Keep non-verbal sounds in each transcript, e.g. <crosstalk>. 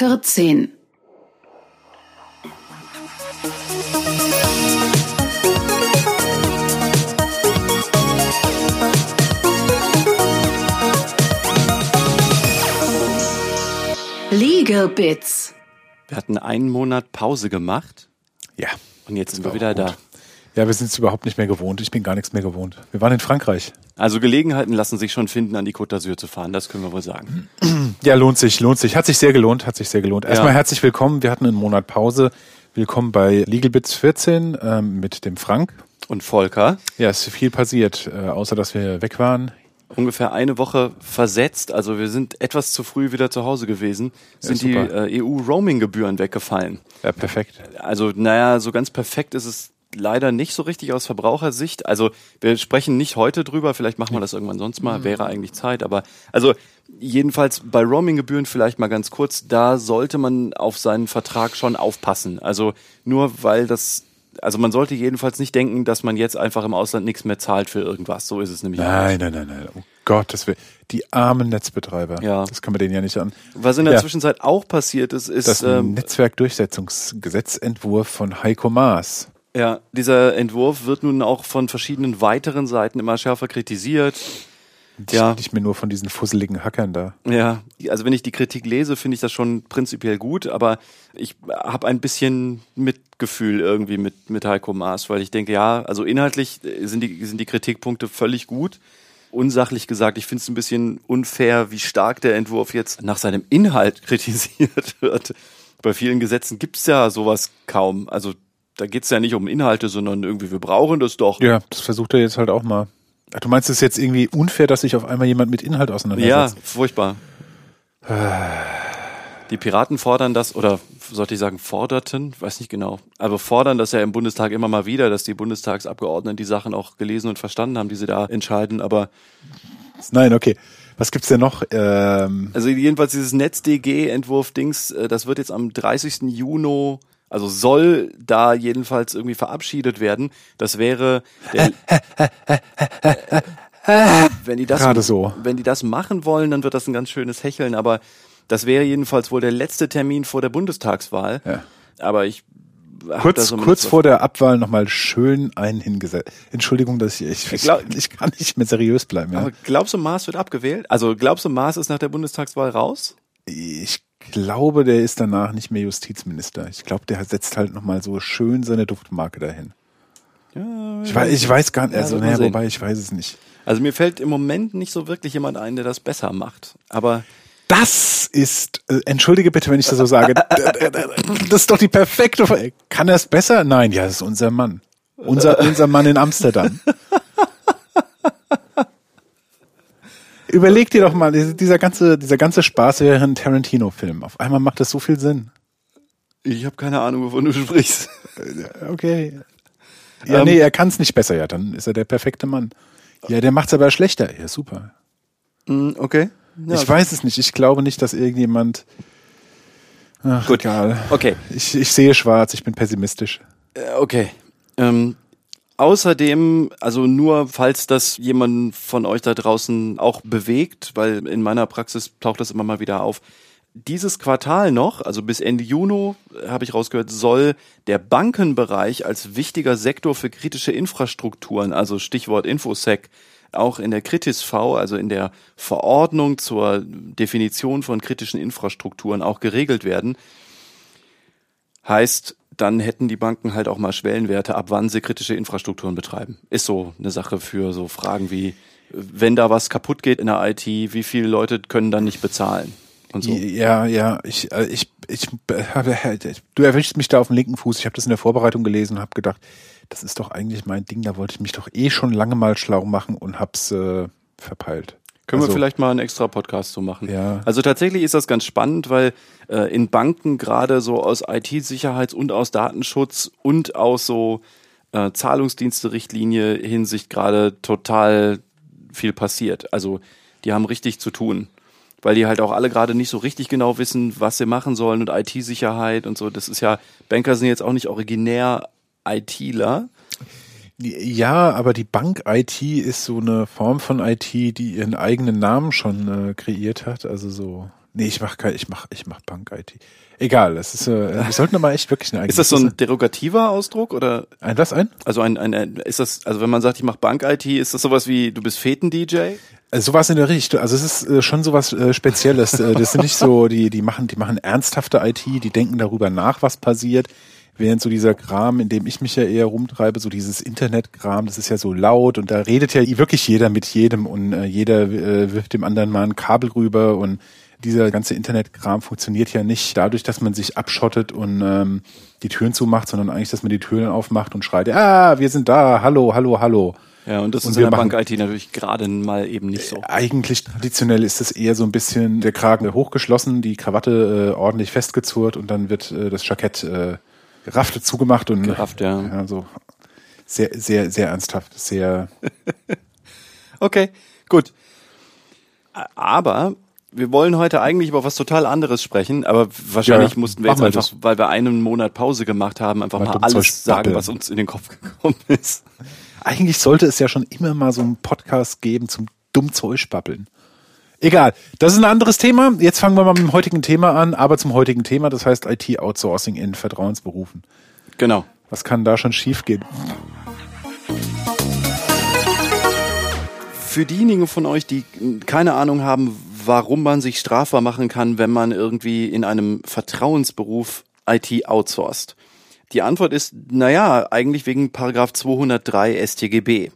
14. Legal Bits. Wir hatten einen Monat Pause gemacht Ja. und jetzt sind wir war wieder auch da. Ja, wir sind es überhaupt nicht mehr gewohnt. Ich bin gar nichts mehr gewohnt. Wir waren in Frankreich. Also Gelegenheiten lassen sich schon finden, an die Côte d'Azur zu fahren, das können wir wohl sagen. <clears throat> Ja, lohnt sich, lohnt sich. Hat sich sehr gelohnt, hat sich sehr gelohnt. Erstmal Ja. herzlich willkommen. Wir hatten einen Monat Pause. Willkommen bei Legal Bits 14 ähm, mit dem Frank. Und Volker, Ja, es ist viel passiert, äh, außer dass wir weg waren. ungefähr eine Woche versetzt, also wir sind etwas zu früh wieder zu Hause gewesen, sind die super. äh, EU-Roaming-Gebühren weggefallen. Ja, perfekt. Also, naja, so ganz perfekt ist es leider nicht so richtig aus Verbrauchersicht. Also, wir sprechen nicht heute drüber, vielleicht machen wir das irgendwann sonst mal, wäre eigentlich Zeit, aber also jedenfalls bei Roaming-Gebühren vielleicht mal ganz kurz, da sollte man auf seinen Vertrag schon aufpassen. Also nur weil das also man sollte jedenfalls nicht denken, dass man jetzt einfach im Ausland nichts mehr zahlt für irgendwas. So ist es nämlich. Nein, nein, nein, nein. Oh Gott, das will die armen Netzbetreiber. Ja. Das kann man denen ja nicht an. Was in der Ja. Zwischenzeit auch passiert ist, ist Das ähm, Netzwerkdurchsetzungsgesetzentwurf von Heiko Maas. Ja, dieser Entwurf wird nun auch von verschiedenen weiteren Seiten immer schärfer kritisiert. Ja. Nicht mehr nur von diesen fusseligen Hackern da. Ja, also wenn ich die Kritik lese, finde ich das schon prinzipiell gut, aber ich habe ein bisschen Mitgefühl irgendwie mit, mit Heiko Maas, weil ich denke, ja, also inhaltlich sind die, sind die Kritikpunkte völlig gut. Unsachlich gesagt, ich finde es ein bisschen unfair, wie stark der Entwurf jetzt nach seinem Inhalt <laughs> kritisiert wird. Bei vielen Gesetzen gibt's ja sowas kaum. Also da geht's ja nicht um Inhalte, sondern irgendwie, wir brauchen das doch. Ja, das versucht er jetzt halt auch mal. Du meinst, es ist jetzt irgendwie unfair, dass sich auf einmal jemand mit Inhalt Ja, auseinandersetzt? furchtbar. Die Piraten fordern das, oder sollte ich sagen, forderten, weiß nicht genau, aber fordern das ja im Bundestag immer mal wieder, dass die Bundestagsabgeordneten die Sachen auch gelesen und verstanden haben, die sie da entscheiden. Aber Nein, okay. Was gibt's denn noch? Ähm, also jedenfalls dieses NetzDG-Entwurf-Dings, äh, das wird jetzt am 30. Juni, also soll da jedenfalls irgendwie verabschiedet werden. Das wäre der, wenn die das Gerade so. wenn die das machen wollen, dann wird das ein ganz schönes Hecheln, aber das wäre jedenfalls wohl der letzte Termin vor der Bundestagswahl. Ja. Aber ich kurz, so kurz vor der Abwahl nochmal schön einen hingesetzt. Entschuldigung, dass ich, ich, ich, glaub- ich kann nicht mehr seriös bleiben. Ja. Aber glaubst du, Maas wird abgewählt? Also glaubst du, Maas ist nach der Bundestagswahl raus? Ich glaube, der ist danach nicht mehr Justizminister. Ich glaube, der setzt halt nochmal so schön seine Duftmarke dahin. Ja, Ich weiß, ich weiß gar nicht, Ja, also man naja, wobei ich weiß es nicht. Also mir fällt im Moment nicht so wirklich jemand ein, der das besser macht. Aber Das ist, äh, entschuldige bitte, wenn ich das so sage, <laughs> das ist doch die perfekte, kann er es besser? Nein, ja, das ist unser Mann. Unser, unser Mann in Amsterdam. <laughs> Überleg dir doch mal, dieser ganze, dieser ganze Spaß wäre ein Tarantino-Film. Auf einmal macht das so viel Sinn. ich habe keine Ahnung, wovon du sprichst. Okay. Ja, Ähm, nee, er kann es nicht besser, ja, dann ist er der perfekte Mann. Ja, der macht's aber schlechter. Ja, super. Mm, Okay. Ja, ich weiß es nicht. Ich glaube nicht, dass irgendjemand. Ach, Gut. egal. Okay. Ich, ich sehe schwarz, ich bin pessimistisch. Äh, Okay. Ähm, außerdem, also nur falls das jemand von euch da draußen auch bewegt, weil in meiner Praxis taucht das immer mal wieder auf. Dieses Quartal noch, also bis Ende Juni, habe ich rausgehört, soll der Bankenbereich als wichtiger Sektor für kritische Infrastrukturen, also Stichwort Infosec, auch in der Kritis V, also in der Verordnung zur Definition von kritischen Infrastrukturen auch geregelt werden. Heißt, dann hätten die Banken halt auch mal Schwellenwerte, ab wann sie kritische Infrastrukturen betreiben. Ist so eine Sache für so Fragen wie, wenn da was kaputt geht in der IT, wie viele Leute können dann nicht bezahlen? So. Ja, ja, ich, äh, ich, ich, <laughs> du erwischst mich da auf dem linken Fuß. Ich habe das in der Vorbereitung gelesen und habe gedacht, das ist doch eigentlich mein Ding. Da wollte ich mich doch eh schon lange mal schlau machen und hab's äh, verpeilt. Können Also, wir vielleicht mal einen extra Podcast zu machen. Ja. Also tatsächlich ist das ganz spannend, weil äh, in Banken gerade so aus IT-Sicherheits- und aus Datenschutz und aus so äh, Zahlungsdienste-Richtlinie Hinsicht gerade total viel passiert. Also die haben richtig zu tun, weil die halt auch alle gerade nicht so richtig genau wissen, was sie machen sollen und IT-Sicherheit und so. Das ist ja, Banker sind jetzt auch nicht originär ITler. Ja, aber die Bank-IT ist so eine Form von IT, die ihren eigenen Namen schon äh, kreiert hat. Also so Nee, ich mach kein, ich mach, ich mach Bank-IT. Egal, das ist, äh, wir sollten aber echt wirklich eine eigene. Ist das so ein derogativer Ausdruck oder? ein was ein? Also ein, ein, ein ist das, also wenn man sagt, ich mache Bank-IT, ist das sowas wie, du bist Feten-DJ? Also sowas in der Richtung. Also es ist äh, schon sowas äh, Spezielles. Äh, das sind nicht so, die, die machen, die machen ernsthafte IT, die denken darüber nach, was passiert. Während so dieser Kram, in dem ich mich ja eher rumtreibe, so dieses Internetkram, das ist ja so laut und da redet ja wirklich jeder mit jedem und äh, jeder äh, wirft dem anderen mal ein Kabel rüber und dieser ganze Internetkram funktioniert ja nicht dadurch, dass man sich abschottet und ähm, die Türen zumacht, sondern eigentlich, dass man die Türen aufmacht und schreit, ah, wir sind da, hallo, hallo, hallo. Ja, und das Und ist wir in der Bank-IT natürlich gerade mal eben nicht so. Eigentlich traditionell ist es eher so ein bisschen der Kragen hochgeschlossen, die Krawatte äh, ordentlich festgezurrt und dann wird äh, das Jackett äh, gerafft zugemacht und Gerafft, ja. ja so sehr sehr sehr ernsthaft, sehr <laughs> Okay, gut. Aber wir wollen heute eigentlich über was total anderes sprechen, aber wahrscheinlich Ja, mussten wir jetzt einfach, weil wir einen Monat Pause gemacht haben, einfach Mal mal, alles sagen, was uns in den Kopf gekommen ist. Eigentlich sollte es ja schon immer mal so einen Podcast geben zum dumm Zeug babbeln. Egal, das ist ein anderes Thema. Jetzt fangen wir mal mit dem heutigen Thema an, aber zum heutigen Thema, das heißt IT-Outsourcing in Vertrauensberufen. Genau. Was kann da schon schiefgehen? Für diejenigen von euch, die keine Ahnung haben, warum man sich strafbar machen kann, wenn man irgendwie in einem Vertrauensberuf IT outsourced. Die Antwort ist, naja, eigentlich wegen Paragraph 203 StGB.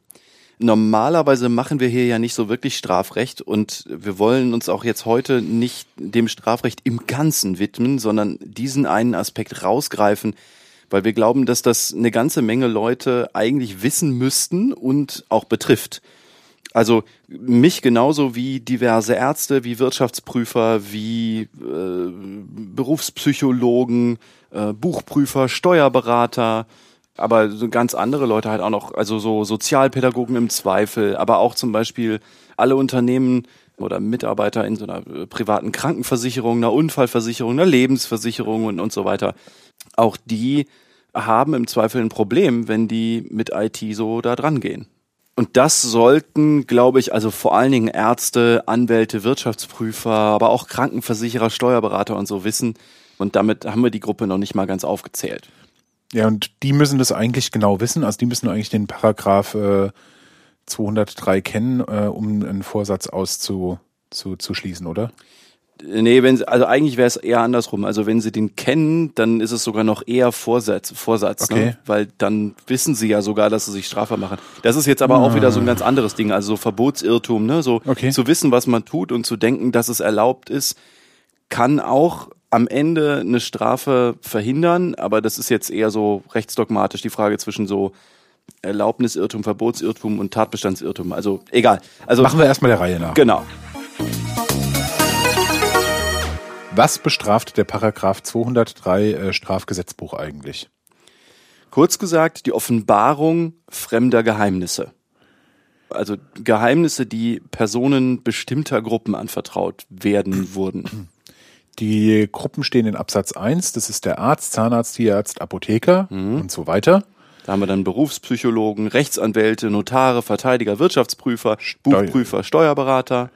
Normalerweise machen wir hier ja nicht so wirklich Strafrecht und wir wollen uns auch jetzt heute nicht dem Strafrecht im Ganzen widmen, sondern diesen einen Aspekt rausgreifen, weil wir glauben, dass das eine ganze Menge Leute eigentlich wissen müssten und auch betrifft. Also mich genauso wie diverse Ärzte, wie Wirtschaftsprüfer, wie äh, Berufspsychologen, äh, Buchprüfer, Steuerberater, aber so ganz andere Leute halt auch noch, also so Sozialpädagogen im Zweifel, aber auch zum Beispiel alle Unternehmen oder Mitarbeiter in so einer äh, privaten Krankenversicherung, einer Unfallversicherung, einer Lebensversicherung und, und so weiter. Auch die haben im Zweifel ein Problem, wenn die mit IT so da dran gehen. Und das sollten, glaube ich, also vor allen Dingen Ärzte, Anwälte, Wirtschaftsprüfer, aber auch Krankenversicherer, Steuerberater und so wissen. Und damit haben wir die Gruppe noch nicht mal ganz aufgezählt. Ja, und die müssen das eigentlich genau wissen. Also die müssen eigentlich den Paragraph äh, 203 kennen, äh, um einen Vorsatz auszu, zu, zu schließen, oder? Nee, wenn sie, also eigentlich wäre es eher andersrum. Also wenn sie den kennen, dann ist es sogar noch eher Vorsatz, Vorsatz, Okay. ne? weil dann wissen sie ja sogar, dass sie sich strafbar machen. Das ist jetzt aber auch wieder so ein ganz anderes Ding, also so Verbotsirrtum, ne? So Okay. zu wissen, was man tut und zu denken, dass es erlaubt ist, kann auch am Ende eine Strafe verhindern, aber das ist jetzt eher so rechtsdogmatisch die Frage zwischen so Erlaubnisirrtum, Verbotsirrtum und Tatbestandsirrtum. Also egal. Also Machen wir erstmal der Reihe nach. genau. Was bestraft der Paragraph 203 äh, Strafgesetzbuch eigentlich? Kurz gesagt, die Offenbarung fremder Geheimnisse. Also Geheimnisse, die Personen bestimmter Gruppen anvertraut werden <clears throat> wurden. Die Gruppen stehen in Absatz 1, das ist der Arzt, Zahnarzt, Tierarzt, Apotheker und so weiter. Da haben wir dann Berufspsychologen, Rechtsanwälte, Notare, Verteidiger, Wirtschaftsprüfer, Buchprüfer, Steuerberater.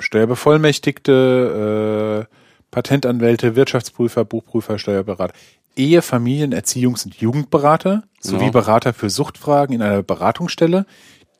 Steuerbevollmächtigte, äh, Patentanwälte, Wirtschaftsprüfer, Buchprüfer, Steuerberater, Ehe, Familien, Erziehungs- und Jugendberater sowie Genau. Berater für Suchtfragen in einer Beratungsstelle,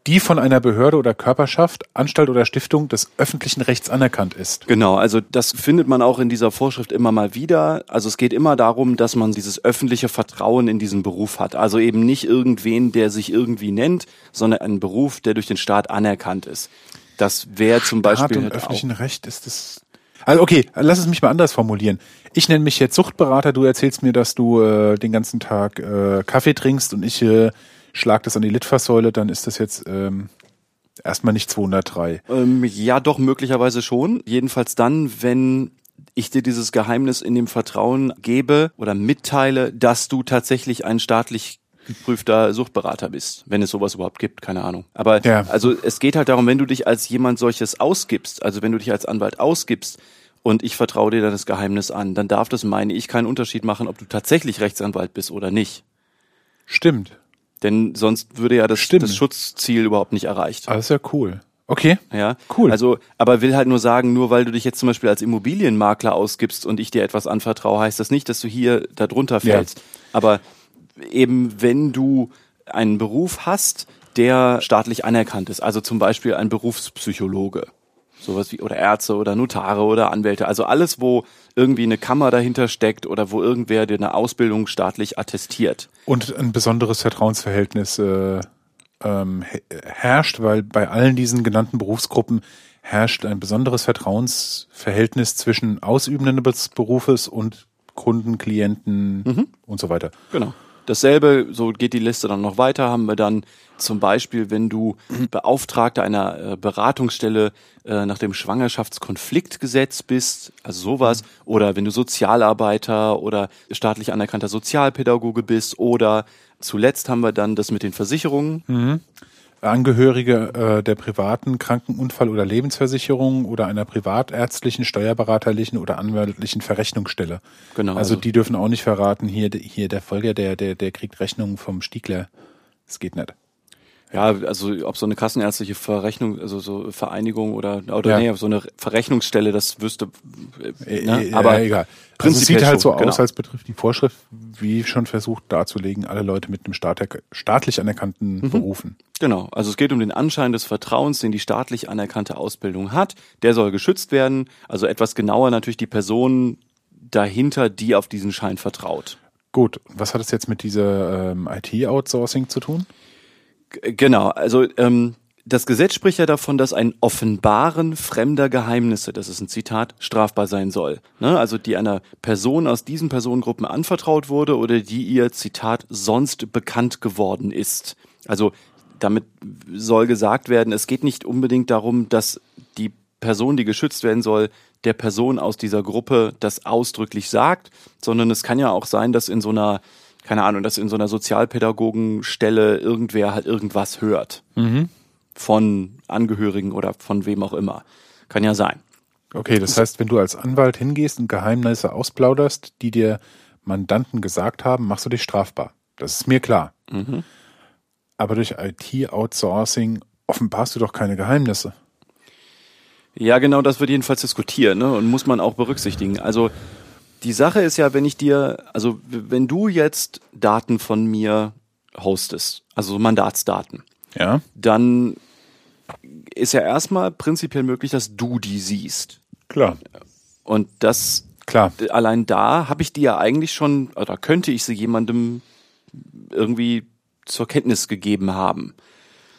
die von einer Behörde oder Körperschaft, Anstalt oder Stiftung des öffentlichen Rechts anerkannt ist. Genau, also das findet man auch in dieser Vorschrift immer mal wieder. Also es geht immer darum, dass man dieses öffentliche Vertrauen in diesen Beruf hat. Also eben nicht irgendwen, der sich irgendwie nennt, sondern einen Beruf, der durch den Staat anerkannt ist. Das wäre zum Staat Beispiel und halt auch öffentlichen Recht ist das. Also okay, lass es mich mal anders formulieren. Ich nenne mich jetzt Suchtberater, du erzählst mir, dass du äh, den ganzen Tag äh, Kaffee trinkst und ich äh, schlag das an die Litfaßsäule, dann ist das jetzt ähm, erstmal nicht 203. Ähm, ja, doch, möglicherweise schon. Jedenfalls dann, wenn ich dir dieses Geheimnis in dem Vertrauen gebe oder mitteile, dass du tatsächlich ein staatlich geprüfter Suchtberater bist, wenn es sowas überhaupt gibt, keine Ahnung. Aber Ja. also es geht halt darum, wenn du dich als jemand solches ausgibst, also wenn du dich als Anwalt ausgibst und ich vertraue dir dann das Geheimnis an, dann darf das, meine ich, keinen Unterschied machen, ob du tatsächlich Rechtsanwalt bist oder nicht. Stimmt. Denn sonst würde ja das, Stimmt. das Schutzziel überhaupt nicht erreicht. Aber das ist ja cool. Okay. Ja, Cool. Also, aber will halt nur sagen, nur weil du dich jetzt zum Beispiel als Immobilienmakler ausgibst und ich dir etwas anvertraue, heißt das nicht, dass du hier darunter fällst. Aber eben, wenn du einen Beruf hast, der staatlich anerkannt ist, also zum Beispiel ein Berufspsychologe, sowas wie oder Ärzte oder Notare oder Anwälte, also alles, wo irgendwie eine Kammer dahinter steckt oder wo irgendwer dir eine Ausbildung staatlich attestiert. Und ein besonderes Vertrauensverhältnis äh, ähm, he- herrscht, weil bei allen diesen genannten Berufsgruppen herrscht ein besonderes Vertrauensverhältnis zwischen Ausübenden des Berufes und Kunden, Klienten und so weiter. Genau. Dasselbe, so geht die Liste dann noch weiter, haben wir dann zum Beispiel, wenn du Beauftragter einer äh, Beratungsstelle äh, nach dem Schwangerschaftskonfliktgesetz bist, also sowas, oder wenn du Sozialarbeiter oder staatlich anerkannter Sozialpädagoge bist, oder zuletzt haben wir dann das mit den Versicherungen. Angehörige äh, der privaten Krankenunfall- oder Lebensversicherung oder einer privatärztlichen, steuerberaterlichen oder anwaltlichen Verrechnungsstelle. Genau, Also, also- die dürfen auch nicht verraten, hier, hier der Folger, der, der, der kriegt Rechnungen vom Stiegler. Das geht nicht. Ja, also ob so eine kassenärztliche Verrechnung, also so Vereinigung oder oder Ja. nee, so eine Verrechnungsstelle, das wüsste. Äh, ne? äh, Aber ja, egal. Also es sieht halt so genau. aus, als betrifft die Vorschrift, wie schon versucht darzulegen, alle Leute mit einem staat staatlich anerkannten Mhm. Berufen. Genau, also es geht um den Anschein des Vertrauens, den die staatlich anerkannte Ausbildung hat. Der soll geschützt werden. Also etwas genauer natürlich die Person dahinter, die auf diesen Schein vertraut. Gut, was hat es jetzt mit dieser ähm, IT-Outsourcing zu tun? Genau, also ähm, das Gesetz spricht ja davon, dass ein Offenbaren fremder Geheimnisse, das ist ein Zitat, strafbar sein soll. Ne? Also die einer Person aus diesen Personengruppen anvertraut wurde oder die ihr, Zitat, sonst bekannt geworden ist. Also damit soll gesagt werden, es geht nicht unbedingt darum, dass die Person, die geschützt werden soll, der Person aus dieser Gruppe das ausdrücklich sagt, sondern es kann ja auch sein, dass in so einer, keine Ahnung, dass in so einer Sozialpädagogenstelle irgendwer halt irgendwas hört. Von Angehörigen oder von wem auch immer. Kann ja sein. Okay, das heißt, wenn du als Anwalt hingehst und Geheimnisse ausplauderst, die dir Mandanten gesagt haben, machst du dich strafbar. Das ist mir klar. Mhm. Aber durch IT-Outsourcing offenbarst du doch keine Geheimnisse. Ja, genau, das wird jedenfalls diskutiert, ne? Und muss man auch berücksichtigen. Also die Sache ist ja, wenn ich dir, also wenn du jetzt Daten von mir hostest, also so Mandatsdaten, Ja. dann ist ja erstmal prinzipiell möglich, dass du die siehst. Klar. Und das Klar. allein da habe ich die ja eigentlich schon, oder könnte ich sie jemandem irgendwie zur Kenntnis gegeben haben.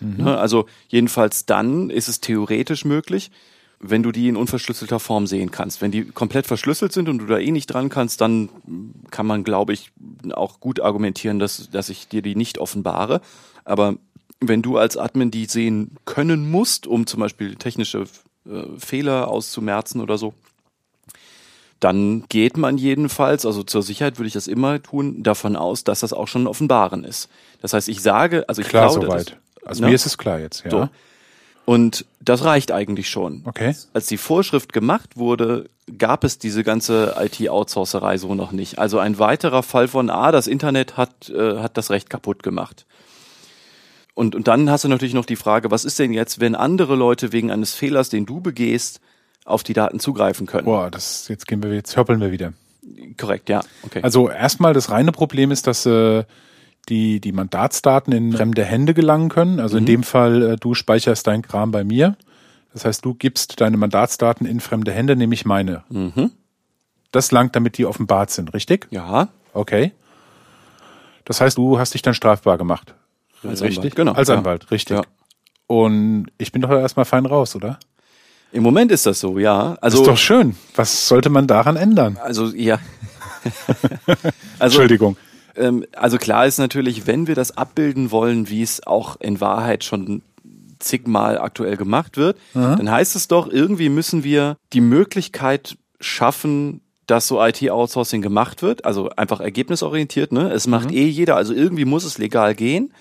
Ne, also jedenfalls dann ist es theoretisch möglich, wenn du die in unverschlüsselter Form sehen kannst. Wenn die komplett verschlüsselt sind und du da eh nicht dran kannst, dann kann man, glaube ich, auch gut argumentieren, dass, dass ich dir die nicht offenbare. Aber wenn du als Admin die sehen können musst, um zum Beispiel technische äh, Fehler auszumerzen oder so, dann geht man jedenfalls, also zur Sicherheit würde ich das immer tun, davon aus, dass das auch schon ein Offenbaren ist. Das heißt, ich sage, also ich Klar glaube, soweit. das- Also ne? mir ist es klar jetzt, ja. So. Und das reicht eigentlich schon. Okay. Als die Vorschrift gemacht wurde, gab es diese ganze IT-Outsourcerei so noch nicht. Also ein weiterer Fall von, ah, das Internet hat, äh, hat das Recht kaputt gemacht. Und, und dann hast du natürlich noch die Frage, was ist denn jetzt, wenn andere Leute wegen eines Fehlers, den du begehst, auf die Daten zugreifen können? Boah, das, jetzt gehen wir, jetzt höppeln wir wieder. Korrekt, ja. Okay. Also erstmal das reine Problem ist, dass äh, die, die Mandatsdaten in fremde Hände gelangen können. Also in dem Fall, äh, du speicherst dein Kram bei mir. Das heißt, du gibst deine Mandatsdaten in fremde Hände, nämlich meine. Das langt, damit die offenbart sind, richtig? ja, Okay. Das heißt, du hast dich dann strafbar gemacht. Als richtig? Anwalt, genau, Als ja. Anwalt, richtig. Ja. Und ich bin doch erstmal fein raus, oder? im Moment ist das so, ja. Also, ist doch schön. Was sollte man daran ändern? also ja. <laughs> also, Entschuldigung. Ähm, also klar ist natürlich, wenn wir das abbilden wollen, wie es auch in Wahrheit schon zigmal aktuell gemacht wird, dann heißt es doch, irgendwie müssen wir die Möglichkeit schaffen, dass so IT-Outsourcing gemacht wird, also einfach ergebnisorientiert, ne? Es macht eh jeder, also irgendwie muss es legal gehen.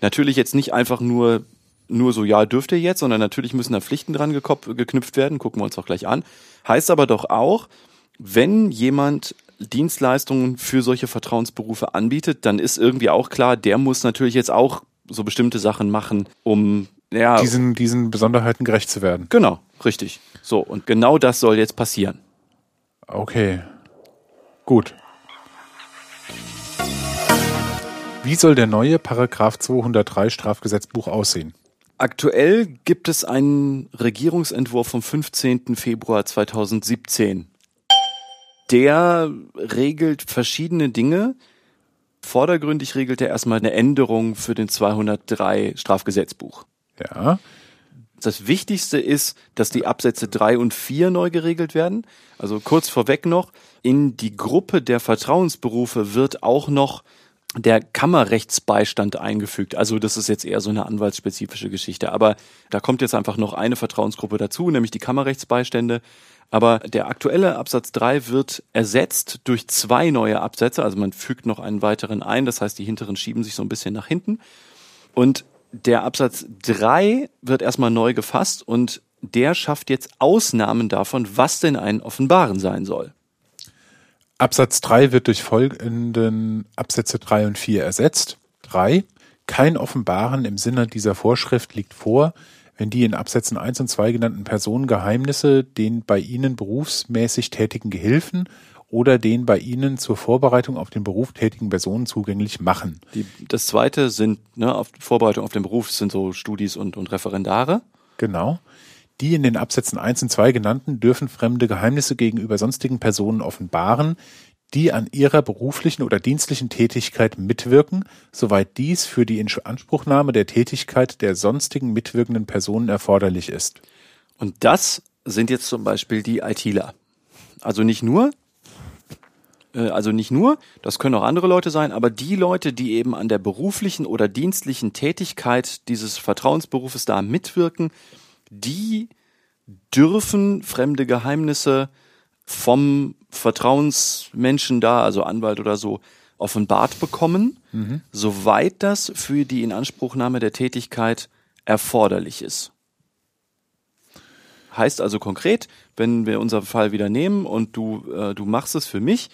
Natürlich jetzt nicht einfach nur, nur so, ja, dürft ihr jetzt, sondern natürlich müssen da Pflichten dran geknüpft werden, gucken wir uns auch gleich an. Heißt aber doch auch, wenn jemand Dienstleistungen für solche Vertrauensberufe anbietet, dann ist irgendwie auch klar, der muss natürlich jetzt auch so bestimmte Sachen machen, um Ja, diesen, diesen Besonderheiten gerecht zu werden. genau, richtig. So, und genau das soll jetzt passieren. Okay. Gut. Wie soll der neue Paragraph 203 Strafgesetzbuch aussehen? Aktuell gibt es einen Regierungsentwurf vom 15. Februar 2017. Der regelt verschiedene Dinge. Vordergründig regelt er erstmal eine Änderung für den 203 Strafgesetzbuch. Ja. Das Wichtigste ist, dass die Absätze 3 und 4 neu geregelt werden. Also kurz vorweg noch, in die Gruppe der Vertrauensberufe wird auch noch der Kammerrechtsbeistand eingefügt. Also das ist jetzt eher so eine anwaltsspezifische Geschichte. Aber da kommt jetzt einfach noch eine Vertrauensgruppe dazu, nämlich die Kammerrechtsbeistände. Aber der aktuelle Absatz 3 wird ersetzt durch zwei neue Absätze. Also man fügt noch einen weiteren ein. Das heißt, die hinteren schieben sich so ein bisschen nach hinten. Und der Absatz 3 wird erstmal neu gefasst und der schafft jetzt Ausnahmen davon, was denn ein Offenbaren sein soll. Absatz 3 wird durch folgenden Absätze 3 und 4 ersetzt. 3. Kein Offenbaren im Sinne dieser Vorschrift liegt vor, wenn die in Absätzen 1 und 2 genannten Personen Geheimnisse den bei ihnen berufsmäßig tätigen Gehilfen oder den bei ihnen zur Vorbereitung auf den Beruf tätigen Personen zugänglich machen. Die, das zweite sind ne, auf Vorbereitung auf den Beruf sind so Studis und, und Referendare. Genau. Die in den Absätzen 1 und 2 genannten dürfen fremde Geheimnisse gegenüber sonstigen Personen offenbaren, die an ihrer beruflichen oder dienstlichen Tätigkeit mitwirken, soweit dies für die Inanspruchnahme der Tätigkeit der sonstigen mitwirkenden Personen erforderlich ist. Und das sind jetzt zum Beispiel die ITler. Also nicht nur, äh, also nicht nur, das können auch andere Leute sein, aber die Leute, die eben an der beruflichen oder dienstlichen Tätigkeit dieses Vertrauensberufes da mitwirken, die dürfen fremde Geheimnisse vom Vertrauensmenschen da, also Anwalt oder so, offenbart bekommen, Mhm. soweit das für die Inanspruchnahme der Tätigkeit erforderlich ist. Heißt also konkret, wenn wir unseren Fall wieder nehmen und du, äh, du machst es für mich,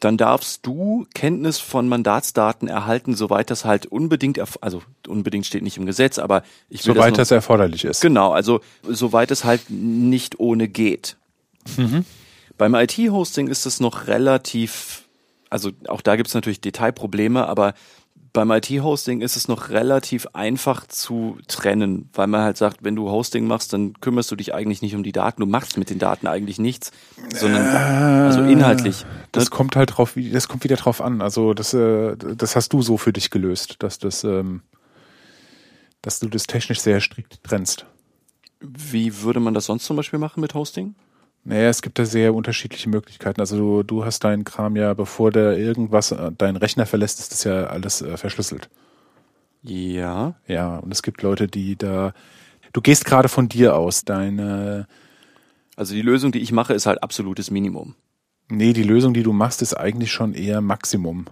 dann darfst du Kenntnis von Mandatsdaten erhalten, soweit das halt unbedingt, also unbedingt steht nicht im Gesetz, aber ich will Soweit das, das erforderlich ist. noch, genau, also soweit es halt nicht ohne geht. Mhm. Beim IT-Hosting ist es noch relativ, also auch da gibt es natürlich Detailprobleme, aber beim IT-Hosting ist es noch relativ einfach zu trennen, weil man halt sagt, wenn du Hosting machst, dann kümmerst du dich eigentlich nicht um die Daten, du machst mit den Daten eigentlich nichts, sondern also inhaltlich. Das kommt halt drauf, das kommt wieder drauf an. Also das, äh, das hast du so für dich gelöst, dass das, ähm, dass du das technisch sehr strikt trennst. Wie würde man das sonst zum Beispiel machen mit Hosting? Naja, es gibt da sehr unterschiedliche Möglichkeiten. Also du, du hast deinen Kram ja, bevor der irgendwas äh, deinen Rechner verlässt, ist das ja alles äh, verschlüsselt. Ja. Ja, und es gibt Leute, die da. Du gehst gerade von dir aus. Deine. Also die Lösung, die ich mache, ist halt absolutes Minimum. Nee, die Lösung, die du machst, ist eigentlich schon eher Maximum.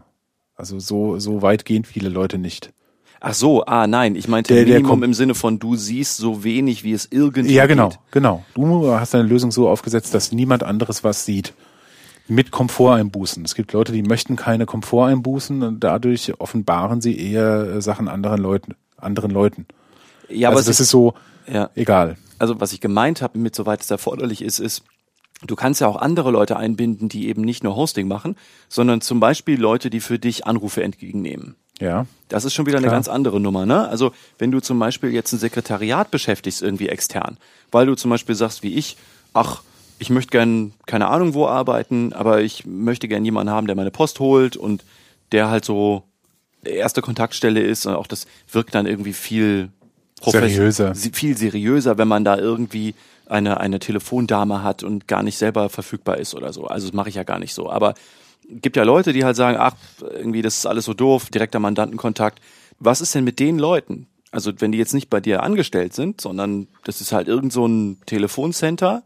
Also so, so weit gehen viele Leute nicht. Ach so, ah nein, ich meinte Der- der Minimum im Sinne von du siehst so wenig, wie es irgendwie Ja, genau, geht. genau. Du hast deine Lösung so aufgesetzt, dass niemand anderes was sieht. Mit Komforteinbußen. Es gibt Leute, die möchten keine Komforteinbußen und dadurch offenbaren sie eher äh, Sachen anderen Leuten, anderen Leuten. Ja, aber also es das ist so ja. egal. also was ich gemeint habe mit soweit es erforderlich ist, ist, du kannst ja auch andere Leute einbinden, die eben nicht nur Hosting machen, sondern zum Beispiel Leute, die für dich Anrufe entgegennehmen. Ja. Das ist schon wieder eine Klar. ganz andere Nummer, ne? Also wenn du zum Beispiel jetzt ein Sekretariat beschäftigst irgendwie extern, weil du zum Beispiel sagst wie ich, ach, ich möchte gern keine Ahnung wo arbeiten, aber ich möchte gern jemanden haben, der meine Post holt und der halt so erste Kontaktstelle ist und auch das wirkt dann irgendwie viel Seriöser. viel seriöser, wenn man da irgendwie eine, eine Telefondame hat und gar nicht selber verfügbar ist oder so. Also das mache ich ja gar nicht so. Aber gibt ja Leute, die halt sagen, ach, irgendwie, das ist alles so doof, direkter Mandantenkontakt. Was ist denn mit den Leuten? Also wenn die jetzt nicht bei dir angestellt sind, sondern das ist halt irgend so ein Telefoncenter,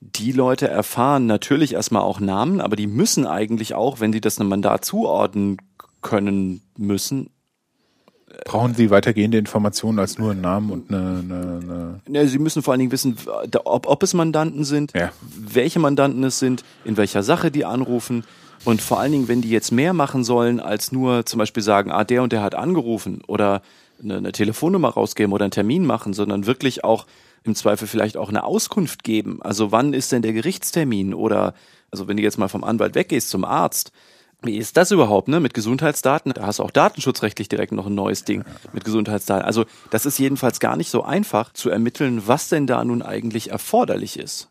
die Leute erfahren natürlich erstmal auch Namen, aber die müssen eigentlich auch, wenn sie das einem Mandat zuordnen können müssen, Brauchen sie weitergehende Informationen als nur einen Namen und eine, eine, eine Ja, Sie müssen vor allen Dingen wissen, ob, ob es Mandanten sind, Ja. welche Mandanten es sind, in welcher Sache die anrufen. Und vor allen Dingen, wenn die jetzt mehr machen sollen, als nur zum Beispiel sagen, ah, der und der hat angerufen oder eine, eine Telefonnummer rausgeben oder einen Termin machen, sondern wirklich auch im Zweifel vielleicht auch eine Auskunft geben. Also wann ist denn der Gerichtstermin oder also wenn du jetzt mal vom Anwalt weggehst zum Arzt, wie ist das überhaupt, ne? Mit Gesundheitsdaten, da hast du auch datenschutzrechtlich direkt noch ein neues Ding mit Gesundheitsdaten. Also, das ist jedenfalls gar nicht so einfach zu ermitteln, was denn da nun eigentlich erforderlich ist.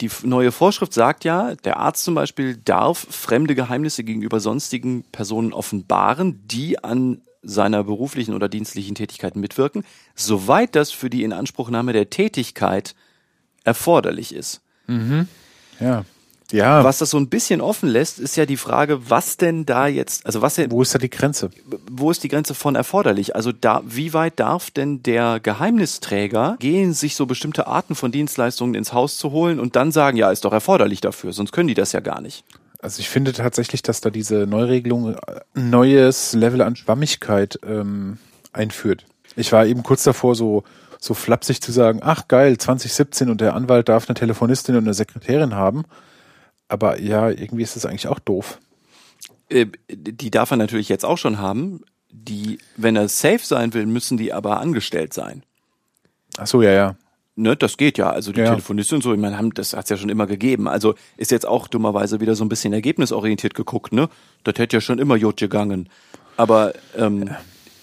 Die neue Vorschrift sagt ja, der Arzt zum Beispiel darf fremde Geheimnisse gegenüber sonstigen Personen offenbaren, die an seiner beruflichen oder dienstlichen Tätigkeit mitwirken, soweit das für die Inanspruchnahme der Tätigkeit erforderlich ist. Mhm. Ja. Ja. Was das so ein bisschen offen lässt, ist ja die Frage, was denn da jetzt, also was denn, Wo ist da die Grenze? wo ist die Grenze von erforderlich? Also da, wie weit darf denn der Geheimnisträger gehen, sich so bestimmte Arten von Dienstleistungen ins Haus zu holen und dann sagen, ja, ist doch erforderlich dafür, sonst können die das ja gar nicht. Also ich finde tatsächlich, dass da diese Neuregelung ein neues Level an Schwammigkeit ähm, einführt. Ich war eben kurz davor, so, so flapsig zu sagen, ach geil, 2017 und der Anwalt darf eine Telefonistin und eine Sekretärin haben. Aber ja, irgendwie ist das eigentlich auch doof. Äh, die darf er natürlich jetzt auch schon haben. Die, wenn er safe sein will, müssen die aber angestellt sein. Ach so, ja, ja. Ne, das geht ja. Also die Ja. Telefonistin und so, ich meine, haben, das hat's ja schon immer gegeben. Also ist jetzt auch dummerweise wieder so ein bisschen ergebnisorientiert geguckt, ne? Das hätte ja schon immer Jod gegangen. Aber ähm,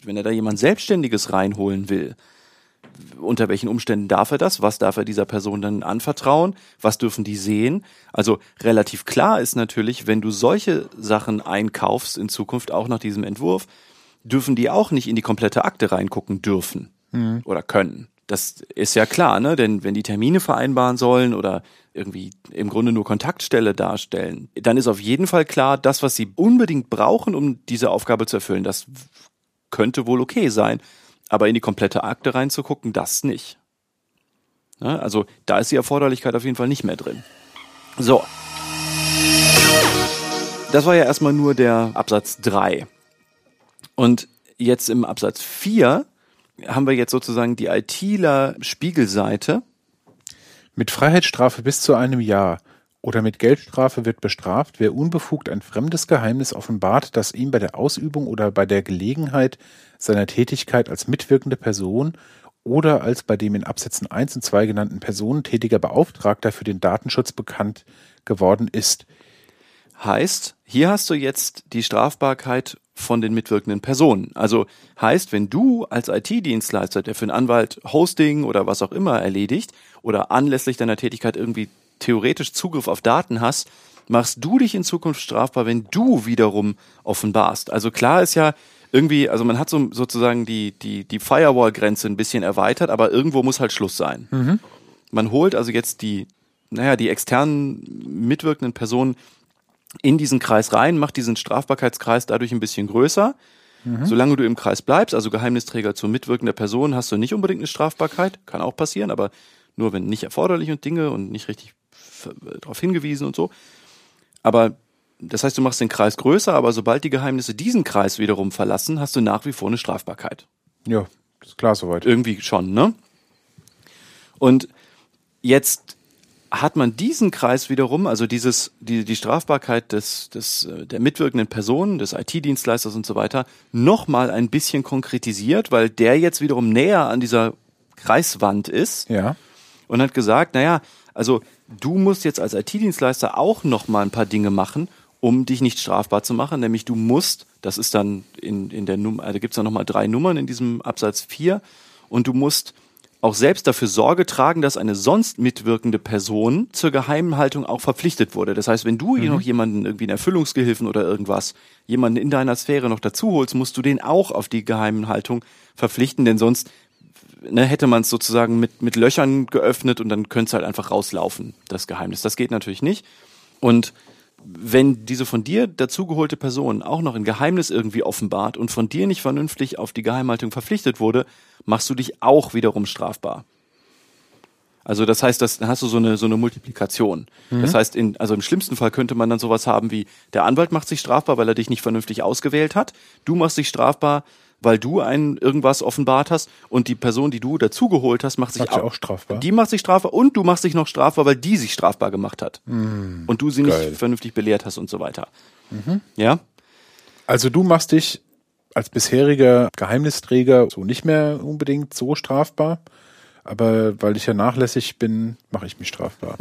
wenn er da jemand Selbstständiges reinholen will, unter welchen Umständen darf er das? Was darf er dieser Person dann anvertrauen? Was dürfen die sehen? Also relativ klar ist natürlich, wenn du solche Sachen einkaufst in Zukunft auch nach diesem Entwurf, dürfen die auch nicht in die komplette Akte reingucken dürfen oder können. Das ist ja klar, ne? Denn wenn die Termine vereinbaren sollen oder irgendwie im Grunde nur Kontaktstelle darstellen, dann ist auf jeden Fall klar, das, was sie unbedingt brauchen, um diese Aufgabe zu erfüllen, das könnte wohl okay sein. Aber in die komplette Akte reinzugucken, das nicht. Ne? Also da ist die Erforderlichkeit auf jeden Fall nicht mehr drin. So. Das war ja erstmal nur der Absatz 3. Und jetzt im Absatz 4 haben wir jetzt sozusagen die ITler Spiegelseite. Mit Freiheitsstrafe bis zu einem Jahr oder mit Geldstrafe wird bestraft, wer unbefugt ein fremdes Geheimnis offenbart, das ihm bei der Ausübung oder bei der Gelegenheit seiner Tätigkeit als mitwirkende Person oder als bei dem in Absätzen 1 und 2 genannten Personen tätiger Beauftragter für den Datenschutz bekannt geworden ist. Heißt, hier hast du jetzt die Strafbarkeit von den mitwirkenden Personen. Also heißt, wenn du als IT-Dienstleister, der für einen Anwalt Hosting oder was auch immer erledigt oder anlässlich deiner Tätigkeit irgendwie theoretisch Zugriff auf Daten hast, machst du dich in Zukunft strafbar, wenn du wiederum offenbarst. Also klar ist ja irgendwie, also man hat so sozusagen die, die, die Firewall-Grenze ein bisschen erweitert, aber irgendwo muss halt Schluss sein. Man holt also jetzt die, naja, die externen mitwirkenden Personen in diesen Kreis rein, macht diesen Strafbarkeitskreis dadurch ein bisschen größer. Solange du im Kreis bleibst, also Geheimnisträger zur mitwirkender Person, hast du nicht unbedingt eine Strafbarkeit. Kann auch passieren, aber nur wenn nicht erforderlich und Dinge und nicht richtig darauf hingewiesen und so. Aber das heißt, du machst den Kreis größer, aber sobald die Geheimnisse diesen Kreis wiederum verlassen, hast du nach wie vor eine Strafbarkeit. Ja, ist klar soweit. Irgendwie schon, ne? Und jetzt hat man diesen Kreis wiederum, also dieses, die, die Strafbarkeit des, des, äh, der mitwirkenden Person, des IT-Dienstleisters und so weiter, nochmal ein bisschen konkretisiert, weil der jetzt wiederum näher an dieser Kreiswand ist Ja. und hat gesagt, naja, also du musst jetzt als IT-Dienstleister auch noch mal ein paar Dinge machen, um dich nicht strafbar zu machen, nämlich du musst, das ist dann in, in der Nummer, also gibt's dann noch mal drei Nummern in diesem Absatz 4 und du musst auch selbst dafür Sorge tragen, dass eine sonst mitwirkende Person zur Geheimhaltung auch verpflichtet wurde. Das heißt, wenn du hier noch jemanden, irgendwie einen Erfüllungsgehilfen oder irgendwas, jemanden in deiner Sphäre noch dazu holst, musst du den auch auf die Geheimhaltung verpflichten, denn sonst ne, hätte man es sozusagen mit, mit Löchern geöffnet und dann könnte es halt einfach rauslaufen, das Geheimnis. Das geht natürlich nicht. Und wenn diese von dir dazugeholte Person auch noch ein Geheimnis irgendwie offenbart und von dir nicht vernünftig auf die Geheimhaltung verpflichtet wurde, machst du dich auch wiederum strafbar. Also das heißt, das, dann hast du so eine, so eine Multiplikation. Das heißt, in, also im schlimmsten Fall könnte man dann sowas haben wie, der Anwalt macht sich strafbar, weil er dich nicht vernünftig ausgewählt hat. Du machst dich strafbar, weil du ein irgendwas offenbart hast und die Person, die du dazugeholt hast, macht sich sie auch strafbar? Die macht sich strafbar und du machst dich noch strafbar, weil die sich strafbar gemacht hat. und du sie geil. nicht vernünftig belehrt hast und so weiter. Ja? Also du machst dich als bisheriger Geheimnisträger so nicht mehr unbedingt so strafbar. Aber weil ich ja nachlässig bin, mache ich mich strafbar.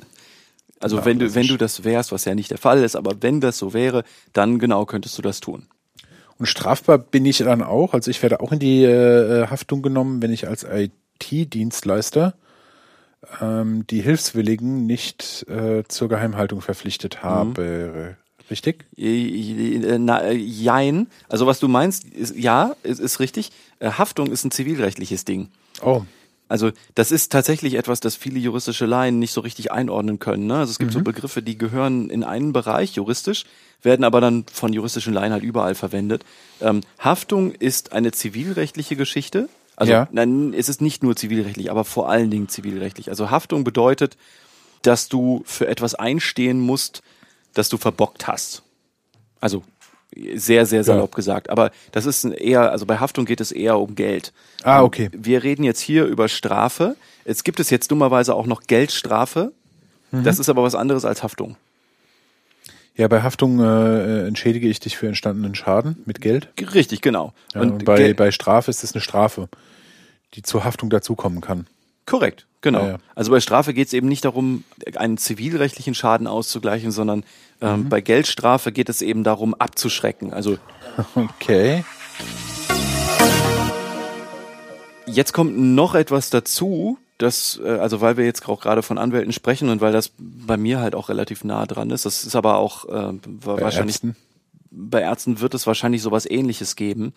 Also wenn du, wenn du das wärst, was ja nicht der Fall ist, aber wenn das so wäre, dann genau könntest du das tun. Und strafbar bin ich dann auch. Also ich werde auch in die äh, Haftung genommen, wenn ich als IT-Dienstleister ähm, die Hilfswilligen nicht äh, zur Geheimhaltung verpflichtet mhm. habe. Mhm. Richtig? Na, jein. Also was du meinst, ist, ja, ist, ist richtig. Äh, Haftung ist ein zivilrechtliches Ding. Oh. Also das ist tatsächlich etwas, das viele juristische Laien nicht so richtig einordnen können. Ne? Also es gibt mhm. so Begriffe, die gehören in einen Bereich juristisch, werden aber dann von juristischen Laien halt überall verwendet. Ähm, Haftung ist eine zivilrechtliche Geschichte. Also ja. nein, es ist nicht nur zivilrechtlich, aber vor allen Dingen zivilrechtlich. Also Haftung bedeutet, dass du für etwas einstehen musst, das du verbockt hast. Also sehr, sehr salopp ja. gesagt. Aber das ist eher, also bei Haftung geht es eher um Geld. Ah, okay. Wir reden jetzt hier über Strafe. Jetzt gibt es jetzt dummerweise auch noch Geldstrafe. Mhm. Das ist aber was anderes als Haftung. Ja, bei Haftung äh, entschädige ich dich für entstandenen Schaden mit Geld. Richtig, genau. Ja, und, und bei, bei Strafe ist es eine Strafe, die zur Haftung dazukommen kann. Korrekt, genau. Ja. Also bei Strafe geht es eben nicht darum, einen zivilrechtlichen Schaden auszugleichen, sondern ähm, mhm. bei Geldstrafe geht es eben darum, abzuschrecken. Also <laughs> okay. Jetzt kommt noch etwas dazu, das, äh, also weil wir jetzt auch gerade von Anwälten sprechen und weil das bei mir halt auch relativ nah dran ist. Das ist aber auch äh, wahrscheinlich Ärzten? bei Ärzten wird es wahrscheinlich sowas Ähnliches geben.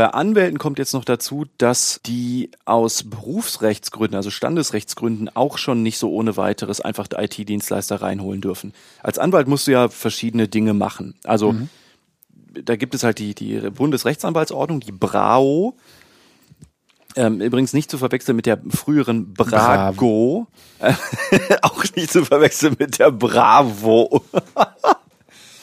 Bei Anwälten kommt jetzt noch dazu, dass die aus Berufsrechtsgründen, also Standesrechtsgründen, auch schon nicht so ohne weiteres einfach IT-Dienstleister reinholen dürfen. Als Anwalt musst du ja verschiedene Dinge machen. Also mhm. da gibt es halt die, die Bundesrechtsanwaltsordnung, die BRAO. Ähm, übrigens nicht zu verwechseln mit der früheren Brago. <laughs> auch nicht zu verwechseln mit der Bravo.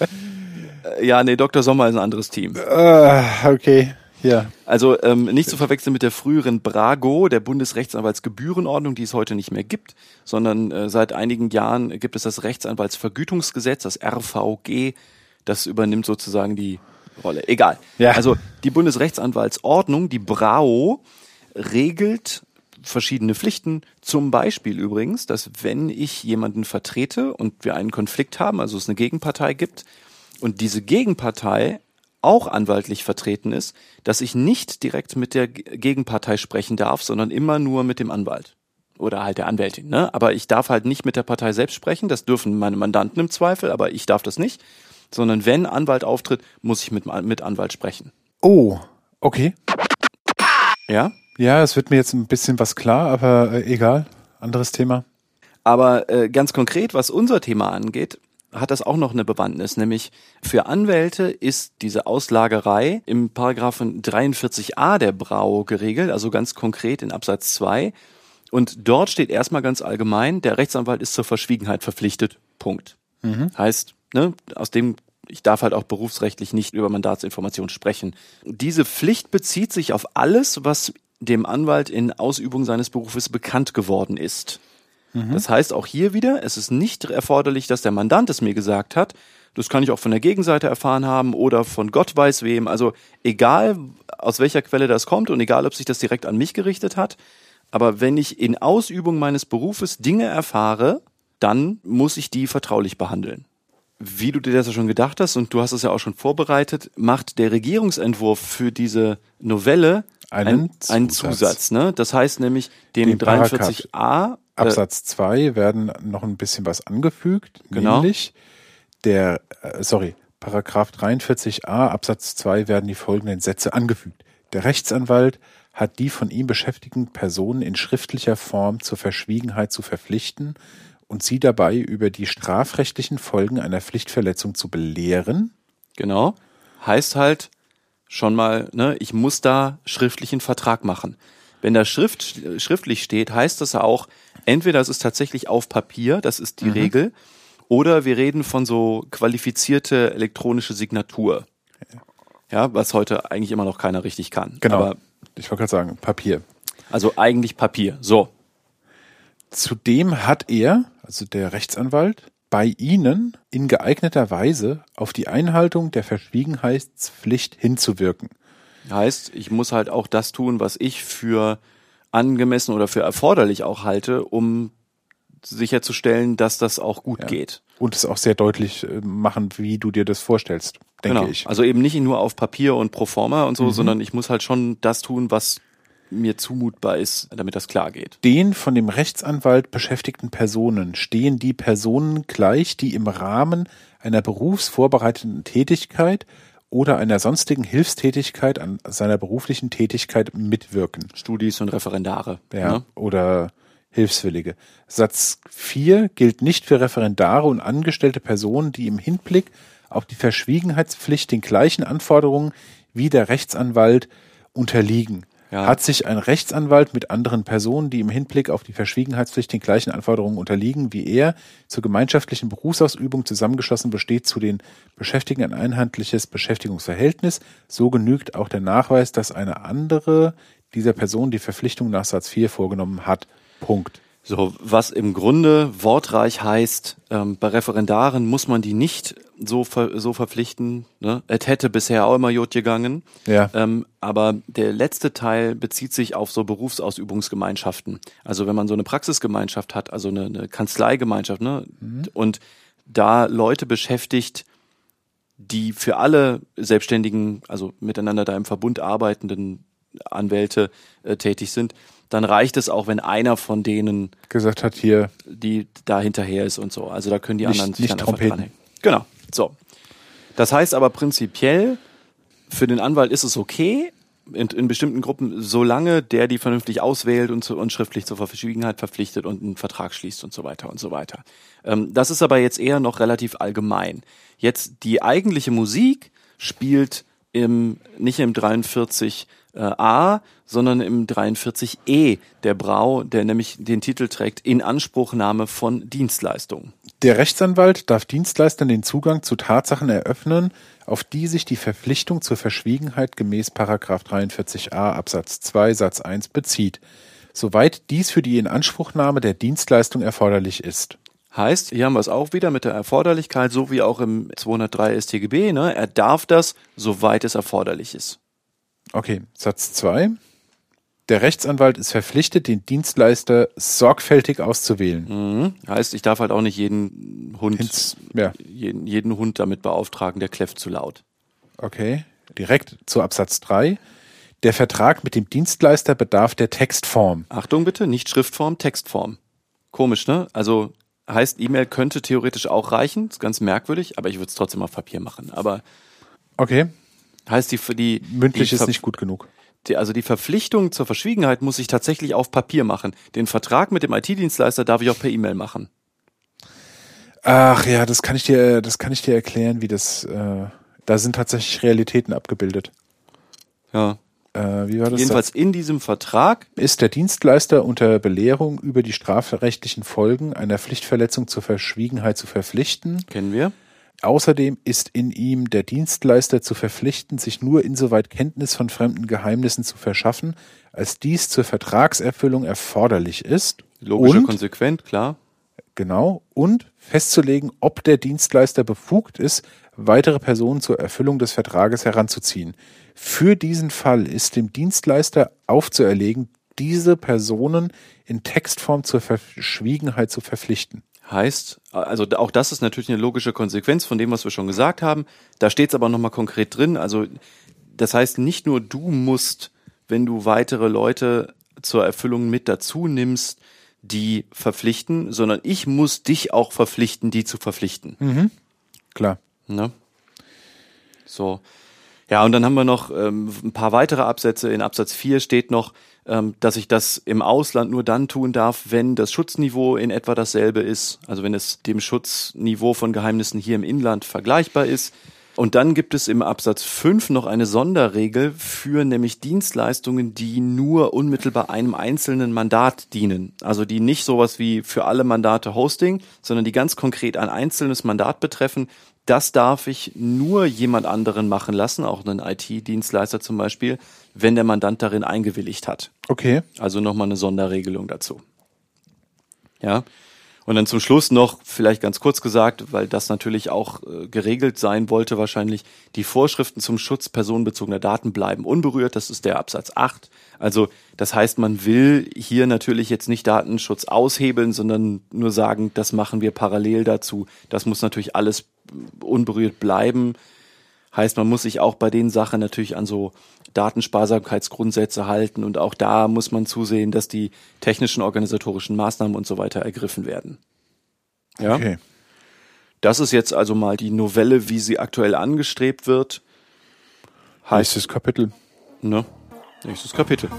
<laughs> ja, nee, Dr. Sommer ist ein anderes Team. Uh, okay. Ja. Also ähm, nicht zu verwechseln mit der früheren BRAGO, der Bundesrechtsanwaltsgebührenordnung, die es heute nicht mehr gibt, sondern äh, seit einigen Jahren gibt es das Rechtsanwaltsvergütungsgesetz, das RVG, das übernimmt sozusagen die Rolle. Egal. Ja. Also die Bundesrechtsanwaltsordnung, die BRAO, regelt verschiedene Pflichten. Zum Beispiel übrigens, dass wenn ich jemanden vertrete und wir einen Konflikt haben, also es eine Gegenpartei gibt, und diese Gegenpartei auch anwaltlich vertreten ist, dass ich nicht direkt mit der Gegenpartei sprechen darf, sondern immer nur mit dem Anwalt oder halt der Anwältin. Ne? Aber ich darf halt nicht mit der Partei selbst sprechen. Das dürfen meine Mandanten im Zweifel, aber ich darf das nicht. Sondern wenn Anwalt auftritt, muss ich mit, mit Anwalt sprechen. Oh, okay. Ja? Ja, es wird mir jetzt ein bisschen was klar, aber äh, egal. Anderes Thema. Aber äh, ganz konkret, was unser Thema angeht, hat das auch noch eine Bewandtnis, nämlich für Anwälte ist diese Auslagerei im Paragraphen 43a der Brau geregelt, also ganz konkret in Absatz 2. Und dort steht erstmal ganz allgemein, der Rechtsanwalt ist zur Verschwiegenheit verpflichtet. Punkt. Mhm. Heißt, ne, aus dem ich darf halt auch berufsrechtlich nicht über Mandatsinformationen sprechen. Diese Pflicht bezieht sich auf alles, was dem Anwalt in Ausübung seines Berufes bekannt geworden ist. Mhm. Das heißt auch hier wieder, es ist nicht erforderlich, dass der Mandant es mir gesagt hat. Das kann ich auch von der Gegenseite erfahren haben oder von Gott weiß wem. Also egal, aus welcher Quelle das kommt und egal, ob sich das direkt an mich gerichtet hat. Aber wenn ich in Ausübung meines Berufes Dinge erfahre, dann muss ich die vertraulich behandeln. Wie du dir das ja schon gedacht hast und du hast es ja auch schon vorbereitet, macht der Regierungsentwurf für diese Novelle einen, Zusatz. einen Zusatz. Ne? Das heißt nämlich, dem 43a Absatz 2 äh, werden noch ein bisschen was angefügt, genau. nämlich der, äh, sorry, Paragraph 43a Absatz 2 werden die folgenden Sätze angefügt. Der Rechtsanwalt hat die von ihm beschäftigten Personen in schriftlicher Form zur Verschwiegenheit zu verpflichten und sie dabei über die strafrechtlichen Folgen einer Pflichtverletzung zu belehren. Genau. Heißt halt schon mal, ne, ich muss da schriftlichen Vertrag machen. Wenn da Schrift, schriftlich steht, heißt das auch, entweder es ist tatsächlich auf Papier, das ist die mhm. Regel, oder wir reden von so qualifizierte elektronische Signatur. Ja, was heute eigentlich immer noch keiner richtig kann. Genau. Aber, ich wollte gerade sagen, Papier. Also eigentlich Papier. So. Zudem hat er, also der Rechtsanwalt, bei Ihnen in geeigneter Weise auf die Einhaltung der Verschwiegenheitspflicht hinzuwirken. Heißt, ich muss halt auch das tun, was ich für angemessen oder für erforderlich auch halte, um sicherzustellen, dass das auch gut Ja. geht. Und es auch sehr deutlich äh, machen, wie du dir das vorstellst, denke genau. ich. Also eben nicht nur auf Papier und pro forma und so, Mhm. sondern ich muss halt schon das tun, was mir zumutbar ist, damit das klar geht. Den von dem Rechtsanwalt beschäftigten Personen stehen die Personen gleich, die im Rahmen einer berufsvorbereitenden Tätigkeit oder einer sonstigen Hilfstätigkeit an seiner beruflichen Tätigkeit mitwirken. Studis und Referendare. Ja, Ne? oder Hilfswillige. Satz 4 gilt nicht für Referendare und angestellte Personen, die im Hinblick auf die Verschwiegenheitspflicht den gleichen Anforderungen wie der Rechtsanwalt unterliegen. Ja. Hat sich ein Rechtsanwalt mit anderen Personen, die im Hinblick auf die Verschwiegenheitspflicht den gleichen Anforderungen unterliegen wie er, zur gemeinschaftlichen Berufsausübung zusammengeschlossen, besteht zu den Beschäftigten ein einheitliches Beschäftigungsverhältnis, so genügt auch der Nachweis, dass eine andere dieser Person die Verpflichtung nach Satz 4 vorgenommen hat. Punkt. So, was im Grunde wortreich heißt, ähm, bei Referendaren muss man die nicht so, ver so verpflichten. Ne? Es hätte bisher auch immer Jod gegangen. Ja. Ähm, aber der letzte Teil bezieht sich auf so Berufsausübungsgemeinschaften. Also wenn man so eine Praxisgemeinschaft hat, also eine, eine Kanzleigemeinschaft, ne? und da Leute beschäftigt, die für alle Selbstständigen, also miteinander da im Verbund arbeitenden Anwälte äh, tätig sind, dann reicht es auch, wenn einer von denen Gesagt hat hier, die da hinterher ist und so. Also da können die Nicht- anderen sich nicht dann einfach Trompeten. dranhängen. Genau. So. Das heißt aber prinzipiell, für den Anwalt ist es okay, in, in bestimmten Gruppen, solange der die vernünftig auswählt und, zu, und schriftlich zur Verschwiegenheit verpflichtet und einen Vertrag schließt und so weiter und so weiter. Ähm, das ist aber jetzt eher noch relativ allgemein. Jetzt die eigentliche Musik spielt im, nicht im 43 äh, sondern im 43 E der Brau, der nämlich den Titel trägt Inanspruchnahme von Dienstleistungen. der Rechtsanwalt darf Dienstleistern den Zugang zu Tatsachen eröffnen, auf die sich die Verpflichtung zur Verschwiegenheit gemäß 43a Absatz 2 Satz 1 bezieht, soweit dies für die Inanspruchnahme der Dienstleistung erforderlich ist. Heißt, hier haben wir es auch wieder mit der Erforderlichkeit, so wie auch im 203 StGB, ne? er darf das, soweit es erforderlich ist. Okay, Satz 2. Der Rechtsanwalt ist verpflichtet, den Dienstleister sorgfältig auszuwählen. Mhm. Heißt, ich darf halt auch nicht jeden Hund, Hinz- ja. jeden, jeden Hund damit beauftragen, der kläfft zu laut. Okay, direkt zu Absatz 3. Der Vertrag mit dem Dienstleister bedarf der Textform. Achtung bitte, nicht Schriftform, Textform. Komisch, ne? Also heißt, E-Mail könnte theoretisch auch reichen, ist ganz merkwürdig, aber ich würde es trotzdem auf Papier machen. Aber Okay, heißt die, die mündlich die ist nicht gut genug. Die, also die Verpflichtung zur Verschwiegenheit muss ich tatsächlich auf Papier machen. Den Vertrag mit dem IT-Dienstleister darf ich auch per E-Mail machen. Ach ja, das kann ich dir, das kann ich dir erklären, wie das. Äh, da sind tatsächlich Realitäten abgebildet. Ja. Äh, wie war das? Jedenfalls in diesem Vertrag, ist der Dienstleister unter Belehrung über die strafrechtlichen Folgen einer Pflichtverletzung zur Verschwiegenheit zu verpflichten. kennen wir, Außerdem ist in ihm der Dienstleister zu verpflichten, sich nur insoweit Kenntnis von fremden Geheimnissen zu verschaffen, als dies zur Vertragserfüllung erforderlich ist. logische und, konsequent, klar. genau, und festzulegen, ob der Dienstleister befugt ist, weitere Personen zur Erfüllung des Vertrages heranzuziehen. Für diesen Fall ist dem Dienstleister aufzuerlegen, diese Personen in Textform zur Verschwiegenheit zu verpflichten. Heißt, also auch das ist natürlich eine logische Konsequenz von dem, was wir schon gesagt haben. Da steht es aber nochmal konkret drin. Also das heißt, nicht nur du musst, wenn du weitere Leute zur Erfüllung mit dazu nimmst, die verpflichten, sondern ich muss dich auch verpflichten, die zu verpflichten. Klar. Ne? So. Ja, und dann haben wir noch ähm, ein paar weitere Absätze. In Absatz 4 steht noch, ähm, dass ich das im Ausland nur dann tun darf, wenn das Schutzniveau in etwa dasselbe ist. Also wenn es dem Schutzniveau von Geheimnissen hier im Inland vergleichbar ist. Und dann gibt es im Absatz 5 noch eine Sonderregel für nämlich Dienstleistungen, die nur unmittelbar einem einzelnen Mandat dienen. Also die nicht sowas wie für alle Mandate Hosting, sondern die ganz konkret ein einzelnes Mandat betreffen. Das darf ich nur jemand anderen machen lassen, auch einen IT-Dienstleister zum Beispiel, wenn der Mandant darin eingewilligt hat. Okay. Also nochmal eine Sonderregelung dazu. Ja. Und dann zum Schluss noch, vielleicht ganz kurz gesagt, weil das natürlich auch äh, geregelt sein wollte wahrscheinlich, die Vorschriften zum Schutz personenbezogener Daten bleiben unberührt. Das ist der Absatz 8. Also das heißt, man will hier natürlich jetzt nicht Datenschutz aushebeln, sondern nur sagen, das machen wir parallel dazu. Das muss natürlich alles unberührt bleiben. Heißt, man muss sich auch bei den Sachen natürlich an so Datensparsamkeitsgrundsätze halten und auch da muss man zusehen, dass die technischen, organisatorischen Maßnahmen und so weiter ergriffen werden. Ja. Okay. Das ist jetzt also mal die Novelle, wie sie aktuell angestrebt wird. Heißt, Nächstes Kapitel. Ne? Nächstes Kapitel.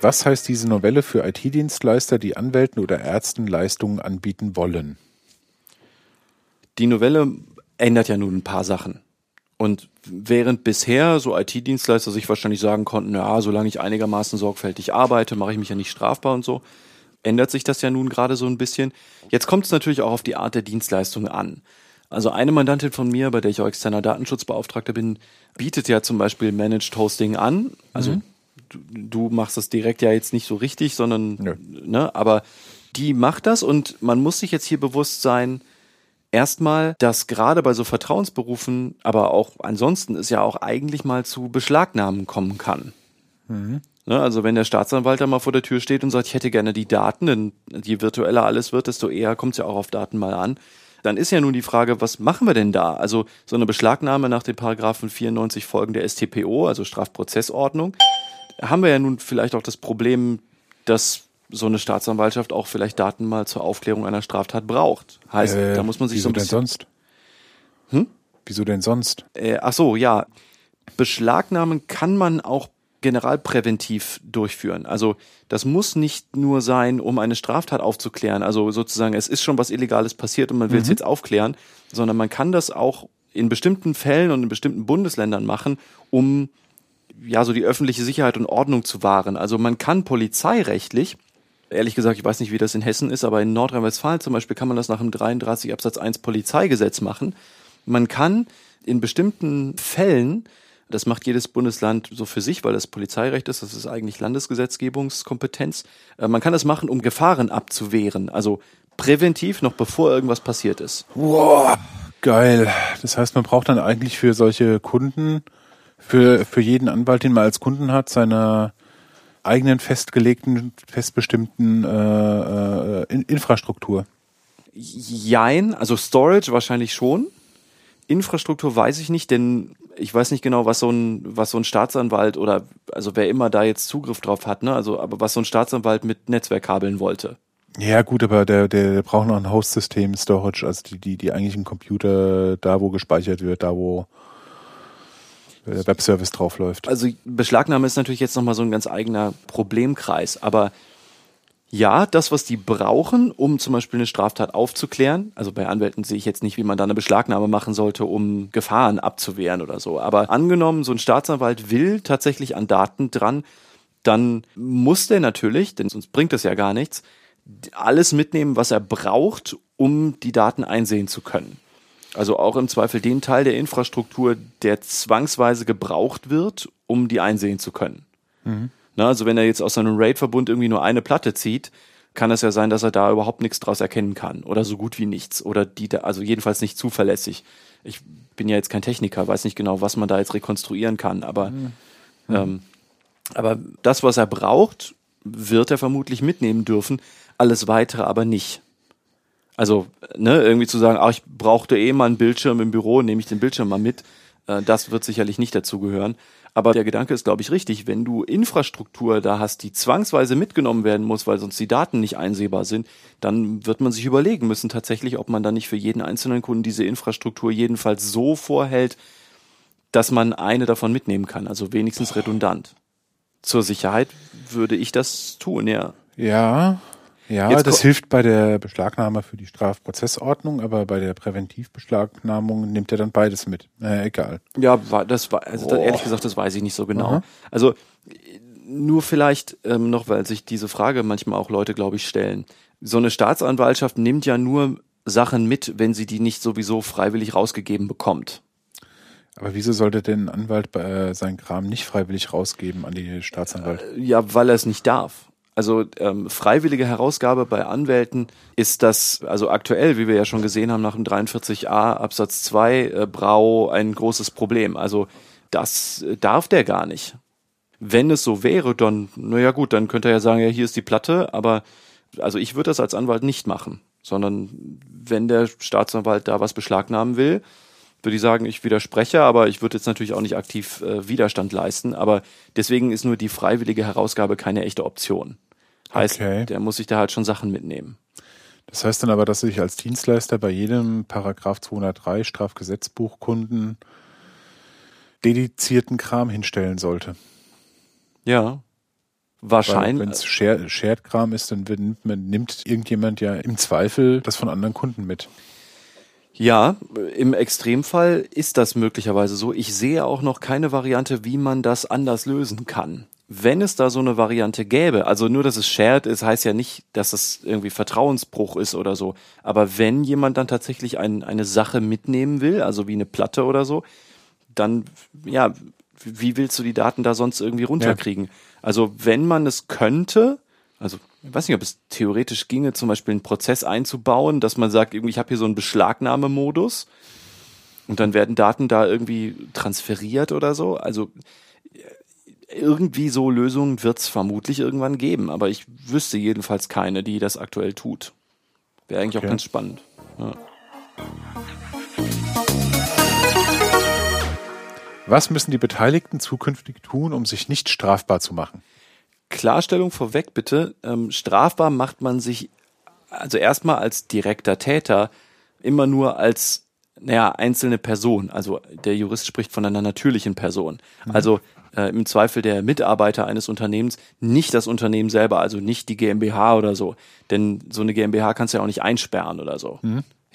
Was heißt diese Novelle für IT-Dienstleister, die Anwälten oder Ärzten Leistungen anbieten wollen? Die Novelle ändert ja nun ein paar Sachen. Und während bisher so IT-Dienstleister sich wahrscheinlich sagen konnten, ja, solange ich einigermaßen sorgfältig arbeite, mache ich mich ja nicht strafbar und so, ändert sich das ja nun gerade so ein bisschen. Jetzt kommt es natürlich auch auf die Art der Dienstleistung an. Also eine Mandantin von mir, bei der ich auch externer Datenschutzbeauftragter bin, bietet ja zum Beispiel Managed Hosting an. Also mhm. du, du, machst das direkt ja jetzt nicht so richtig, sondern, ja. ne, aber die macht das und man muss sich jetzt hier bewusst sein, Erstmal, dass gerade bei so Vertrauensberufen, aber auch ansonsten es ja auch eigentlich mal zu Beschlagnahmen kommen kann. Mhm. Ne, also wenn der Staatsanwalt da mal vor der Tür steht und sagt, ich hätte gerne die Daten, denn je virtueller alles wird, desto eher kommt es ja auch auf Daten mal an. Dann ist ja nun die Frage, was machen wir denn da? Also so eine Beschlagnahme nach den Paragraphen 94 Folgen der STPO, also Strafprozessordnung, haben wir ja nun vielleicht auch das Problem, dass so eine Staatsanwaltschaft auch vielleicht Daten mal zur Aufklärung einer Straftat braucht. Heißt, äh, da muss man sich wieso so ein bisschen. Denn sonst? Hm? Wieso denn sonst? Äh, ach so, ja. Beschlagnahmen kann man auch generalpräventiv durchführen. Also das muss nicht nur sein, um eine Straftat aufzuklären. Also sozusagen, es ist schon was Illegales passiert und man will es mhm. jetzt aufklären, sondern man kann das auch in bestimmten Fällen und in bestimmten Bundesländern machen, um ja so die öffentliche Sicherheit und Ordnung zu wahren. Also man kann polizeirechtlich ehrlich gesagt, ich weiß nicht, wie das in Hessen ist, aber in Nordrhein-Westfalen zum Beispiel kann man das nach dem 33 Absatz 1 Polizeigesetz machen. Man kann in bestimmten Fällen, das macht jedes Bundesland so für sich, weil das Polizeirecht ist, das ist eigentlich Landesgesetzgebungskompetenz, äh, man kann das machen, um Gefahren abzuwehren, also präventiv, noch bevor irgendwas passiert ist. Wow, geil. Das heißt, man braucht dann eigentlich für solche Kunden, für, für jeden Anwalt, den man als Kunden hat, seine eigenen festgelegten, festbestimmten äh, äh, Infrastruktur? Jein, also Storage wahrscheinlich schon. Infrastruktur weiß ich nicht, denn ich weiß nicht genau, was so ein, was so ein Staatsanwalt oder also wer immer da jetzt Zugriff drauf hat, ne? Also, aber was so ein Staatsanwalt mit Netzwerkkabeln wollte. Ja, gut, aber der, der, der braucht noch ein Host-System, Storage, also die, die, die eigentlichen Computer, da wo gespeichert wird, da wo der Webservice draufläuft. Also Beschlagnahme ist natürlich jetzt nochmal so ein ganz eigener Problemkreis, aber ja, das, was die brauchen, um zum Beispiel eine Straftat aufzuklären, also bei Anwälten sehe ich jetzt nicht, wie man da eine Beschlagnahme machen sollte, um Gefahren abzuwehren oder so. Aber angenommen, so ein Staatsanwalt will tatsächlich an Daten dran, dann muss der natürlich, denn sonst bringt das ja gar nichts, alles mitnehmen, was er braucht, um die Daten einsehen zu können. Also auch im Zweifel den Teil der Infrastruktur, der zwangsweise gebraucht wird, um die einsehen zu können. Mhm. Na, also wenn er jetzt aus seinem RAID-Verbund irgendwie nur eine Platte zieht, kann es ja sein, dass er da überhaupt nichts draus erkennen kann oder so gut wie nichts oder die, da, also jedenfalls nicht zuverlässig. Ich bin ja jetzt kein Techniker, weiß nicht genau, was man da jetzt rekonstruieren kann, aber mhm. ähm, aber das, was er braucht, wird er vermutlich mitnehmen dürfen, alles weitere aber nicht. Also, ne, irgendwie zu sagen, ach, ich brauchte eh mal einen Bildschirm im Büro, nehme ich den Bildschirm mal mit, äh, das wird sicherlich nicht dazugehören. Aber der Gedanke ist, glaube ich, richtig. Wenn du Infrastruktur da hast, die zwangsweise mitgenommen werden muss, weil sonst die Daten nicht einsehbar sind, dann wird man sich überlegen müssen tatsächlich, ob man da nicht für jeden einzelnen Kunden diese Infrastruktur jedenfalls so vorhält, dass man eine davon mitnehmen kann. Also wenigstens redundant. Zur Sicherheit würde ich das tun, ja. Ja, ja, Jetzt das hilft bei der Beschlagnahme für die Strafprozessordnung, aber bei der Präventivbeschlagnahmung nimmt er dann beides mit. Äh, egal. Ja, das war, also oh. ehrlich gesagt, das weiß ich nicht so genau. Aha. Also nur vielleicht ähm, noch, weil sich diese Frage manchmal auch Leute, glaube ich, stellen. So eine Staatsanwaltschaft nimmt ja nur Sachen mit, wenn sie die nicht sowieso freiwillig rausgegeben bekommt. Aber wieso sollte denn ein Anwalt äh, seinen Kram nicht freiwillig rausgeben an die Staatsanwalt? Äh, ja, weil er es nicht darf. Also ähm, freiwillige Herausgabe bei Anwälten ist das, also aktuell, wie wir ja schon gesehen haben, nach dem 43a Absatz 2 äh, Brau ein großes Problem. Also das äh, darf der gar nicht. Wenn es so wäre, dann, naja gut, dann könnte er ja sagen, ja, hier ist die Platte, aber also ich würde das als Anwalt nicht machen, sondern wenn der Staatsanwalt da was beschlagnahmen will, würde ich sagen, ich widerspreche, aber ich würde jetzt natürlich auch nicht aktiv äh, Widerstand leisten. Aber deswegen ist nur die freiwillige Herausgabe keine echte Option. Heißt, Okay. der muss sich da halt schon Sachen mitnehmen. Das heißt dann aber, dass ich als Dienstleister bei jedem Paragraph 203 Strafgesetzbuchkunden dedizierten Kram hinstellen sollte. Ja. Wenn Wahrscheinlich. es Shared, Shared Kram ist, dann nimmt, nimmt irgendjemand ja im Zweifel das von anderen Kunden mit. Ja, im Extremfall ist das möglicherweise so. Ich sehe auch noch keine Variante, wie man das anders lösen kann. Wenn es da so eine Variante gäbe, also nur, dass es shared ist, heißt ja nicht, dass es irgendwie Vertrauensbruch ist oder so. Aber wenn jemand dann tatsächlich ein, eine Sache mitnehmen will, also wie eine Platte oder so, dann, ja, wie willst du die Daten da sonst irgendwie runterkriegen? Also wenn man es könnte, also ich weiß nicht, ob es theoretisch ginge, zum Beispiel einen Prozess einzubauen, dass man sagt, irgendwie, ich habe hier so einen Beschlagnahmemodus und dann werden Daten da irgendwie transferiert oder so. Also irgendwie so Lösungen wird es vermutlich irgendwann geben, aber ich wüsste jedenfalls keine, die das aktuell tut. Wäre eigentlich Okay. auch ganz spannend. Ja. Was müssen die Beteiligten zukünftig tun, um sich nicht strafbar zu machen? Klarstellung vorweg bitte. Ähm, strafbar macht man sich also erstmal als direkter Täter immer nur als naja, einzelne Person. Also der Jurist spricht von einer natürlichen Person. Also äh, im Zweifel der Mitarbeiter eines Unternehmens, nicht das Unternehmen selber, also nicht die GmbH oder so. Denn so eine GmbH kannst du ja auch nicht einsperren oder so.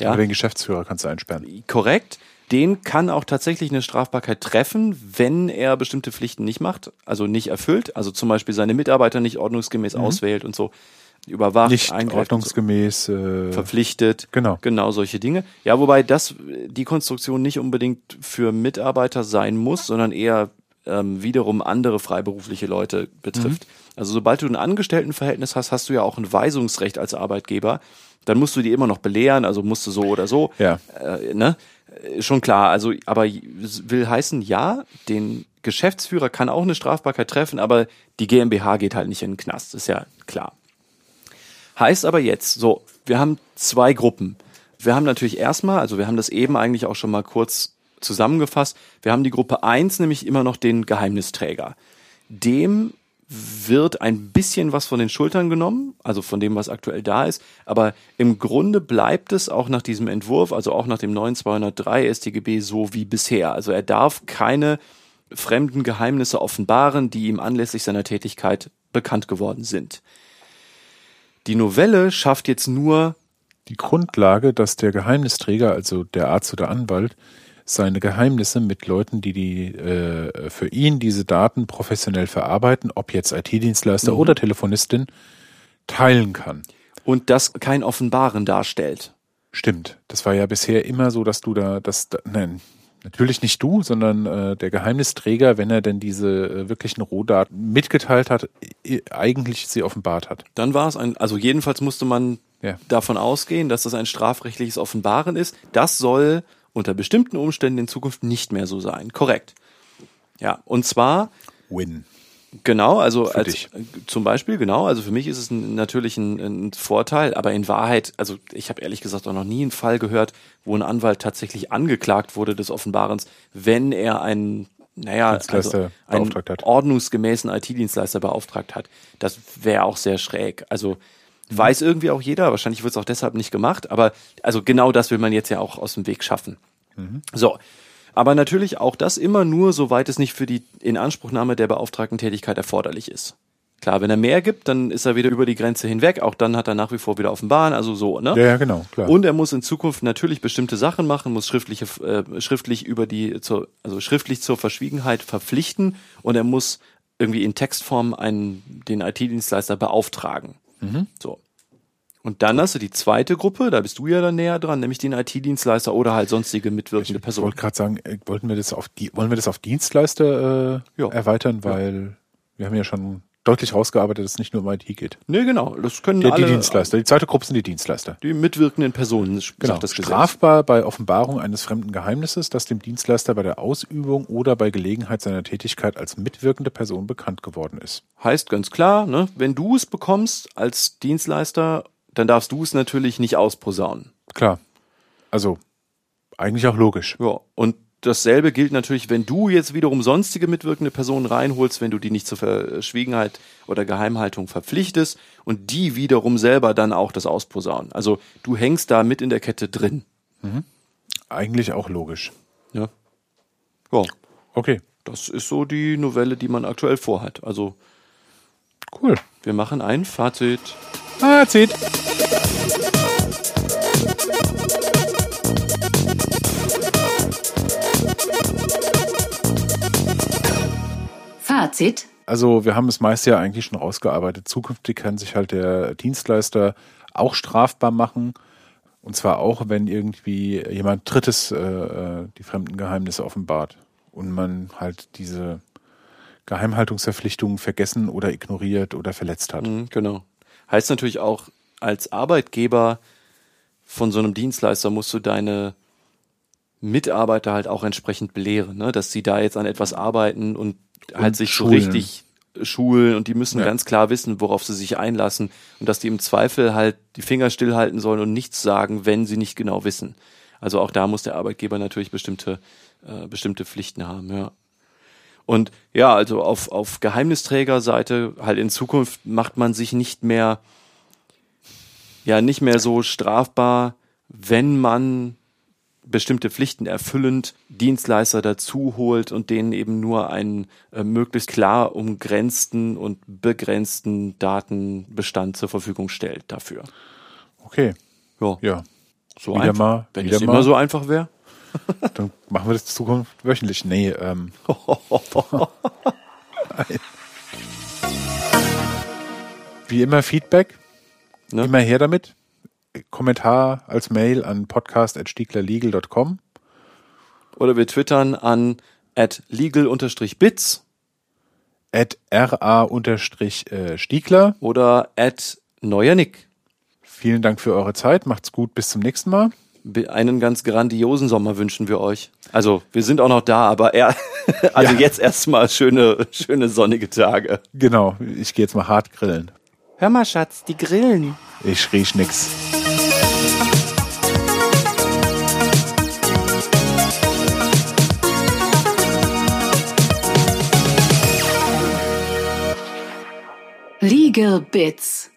Ja? Aber den Geschäftsführer kannst du einsperren. korrekt. Den kann auch tatsächlich eine Strafbarkeit treffen, wenn er bestimmte Pflichten nicht macht, also nicht erfüllt, also zum Beispiel seine Mitarbeiter nicht ordnungsgemäß auswählt und so überwacht, Nicht und so, ordnungsgemäß. Äh, verpflichtet. Genau. Genau solche Dinge. Ja, wobei das die Konstruktion nicht unbedingt für Mitarbeiter sein muss, sondern eher ähm, wiederum andere freiberufliche Leute betrifft. Mhm. Also sobald du ein Angestelltenverhältnis hast, hast du ja auch ein Weisungsrecht als Arbeitgeber. Dann musst du die immer noch belehren, also musst du so oder so. Ja. Äh, ne? Äh, Schon klar, also aber will heißen, ja, den Geschäftsführer kann auch eine Strafbarkeit treffen, aber die GmbH geht halt nicht in den Knast, ist ja klar. Heißt aber jetzt, so, wir haben zwei Gruppen. Wir haben natürlich erstmal, also wir haben das eben eigentlich auch schon mal kurz zusammengefasst, wir haben die Gruppe eins, nämlich immer noch den Geheimnisträger. Dem wird ein bisschen was von den Schultern genommen, also von dem, was aktuell da ist, aber im Grunde bleibt es auch nach diesem Entwurf, also auch nach dem neuen 203 StGB so wie bisher. Also er darf keine fremden Geheimnisse offenbaren, die ihm anlässlich seiner Tätigkeit bekannt geworden sind. Die Novelle schafft jetzt nur die Grundlage, dass der Geheimnisträger, also der Arzt oder Anwalt, seine Geheimnisse mit Leuten, die die äh, für ihn diese Daten professionell verarbeiten, ob jetzt IT-Dienstleister Mhm. oder Telefonistin, teilen kann. und das kein Offenbaren darstellt. Stimmt. Das war ja bisher immer so, dass du da, das, da- nein, natürlich nicht du, sondern äh, der Geheimnisträger, wenn er denn diese äh, wirklichen Rohdaten mitgeteilt hat, eigentlich sie offenbart hat. Dann war es ein, also jedenfalls musste man Ja. davon ausgehen, dass das ein strafrechtliches Offenbaren ist. Das soll unter bestimmten Umständen in Zukunft nicht mehr so sein. Korrekt. Ja, und zwar Win. Genau, also als, dich. äh, zum Beispiel, genau, also für mich ist es ein, natürlich ein, ein Vorteil, aber in Wahrheit, also ich habe ehrlich gesagt auch noch nie einen Fall gehört, wo ein Anwalt tatsächlich angeklagt wurde des Offenbarens, wenn er einen, naja, also einen ordnungsgemäßen IT-Dienstleister beauftragt hat. Das wäre auch sehr schräg. Also. Weiß irgendwie auch jeder, wahrscheinlich wird es auch deshalb nicht gemacht, aber also genau das will man jetzt ja auch aus dem Weg schaffen. Mhm. So. Aber natürlich auch das immer nur, soweit es nicht für die Inanspruchnahme der beauftragten Tätigkeit erforderlich ist. Klar, wenn er mehr gibt, dann ist er wieder über die Grenze hinweg. Auch dann hat er nach wie vor wieder offenbaren, also so, ne? Ja, ja, genau, klar. Und er muss in Zukunft natürlich bestimmte Sachen machen, muss schriftliche, äh, schriftlich über die, zur, also schriftlich zur Verschwiegenheit verpflichten und er muss irgendwie in Textform einen, den IT-Dienstleister beauftragen. So. Und dann hast du die zweite Gruppe, da bist du ja dann näher dran, nämlich den IT-Dienstleister oder halt sonstige mitwirkende Ich Personen. wollte gerade sagen, äh, wollten wir das auf die, wollen wir das auf Dienstleister äh, Ja. erweitern, weil wir haben ja schon deutlich rausgearbeitet, dass es nicht nur um IT geht. Nee, genau. Das können Die, alle. die Dienstleister. Die zweite Gruppe sind die Dienstleister. Die mitwirkenden Personen, sagt Genau. das Gesetz. Strafbar bei Offenbarung eines fremden Geheimnisses, das dem Dienstleister bei der Ausübung oder bei Gelegenheit seiner Tätigkeit als mitwirkende Person bekannt geworden ist. Heißt ganz klar, ne, wenn du es bekommst als Dienstleister, dann darfst du es natürlich nicht ausposaunen. Klar. Also, eigentlich auch logisch. Ja, und dasselbe gilt natürlich, wenn du jetzt wiederum sonstige mitwirkende Personen reinholst, wenn du die nicht zur Verschwiegenheit oder Geheimhaltung verpflichtest und die wiederum selber dann auch das ausposaunen. Also du hängst da mit in der Kette drin. Eigentlich auch logisch. Ja. Ja, Okay, das ist so die Novelle, die man aktuell vorhat. Also cool. wir machen ein Fazit. Ah, Fazit. Also wir haben das meiste ja eigentlich schon rausgearbeitet. Zukünftig kann sich halt der Dienstleister auch strafbar machen. Und zwar auch, wenn irgendwie jemand Drittes äh, äh, die fremden Geheimnisse offenbart und man halt diese Geheimhaltungsverpflichtungen vergessen oder ignoriert oder verletzt hat. Mhm, genau. Heißt natürlich auch, als Arbeitgeber von so einem Dienstleister musst du deine Mitarbeiter halt auch entsprechend belehren, ne? dass sie da jetzt an etwas arbeiten und, halt sich schulen. so richtig schulen und die müssen Ja. ganz klar wissen, worauf sie sich einlassen und dass die im Zweifel halt die Finger stillhalten sollen und nichts sagen, wenn sie nicht genau wissen. Also auch da muss der Arbeitgeber natürlich bestimmte, äh, bestimmte Pflichten haben, ja. Und ja, also auf, auf Geheimnisträgerseite halt in Zukunft macht man sich nicht mehr, ja, nicht mehr so strafbar, wenn man bestimmte Pflichten erfüllend Dienstleister dazu holt und denen eben nur einen äh, möglichst klar umgrenzten und begrenzten Datenbestand zur Verfügung stellt dafür. Okay, Ja, ja. so wieder einfach. mal- Wenn es immer so einfach wäre. <laughs> Dann machen wir das in Zukunft wöchentlich. Nee, ähm, <laughs> wie immer Feedback. Ne? Immer her damit. Kommentar als Mail an podcast.stieglerlegal.com. Oder wir twittern an at legal-bits At ra-stiegler. oder at neuer Nick. Vielen Dank für eure Zeit. Macht's gut. Bis zum nächsten Mal. Einen ganz grandiosen Sommer wünschen wir euch. Also, wir sind auch noch da, aber er, <laughs> also Ja. jetzt erstmal schöne, schöne sonnige Tage. Genau. Ich gehe jetzt mal hart grillen. Hör mal, Schatz, die grillen. Ich riech nix. Legal Bits.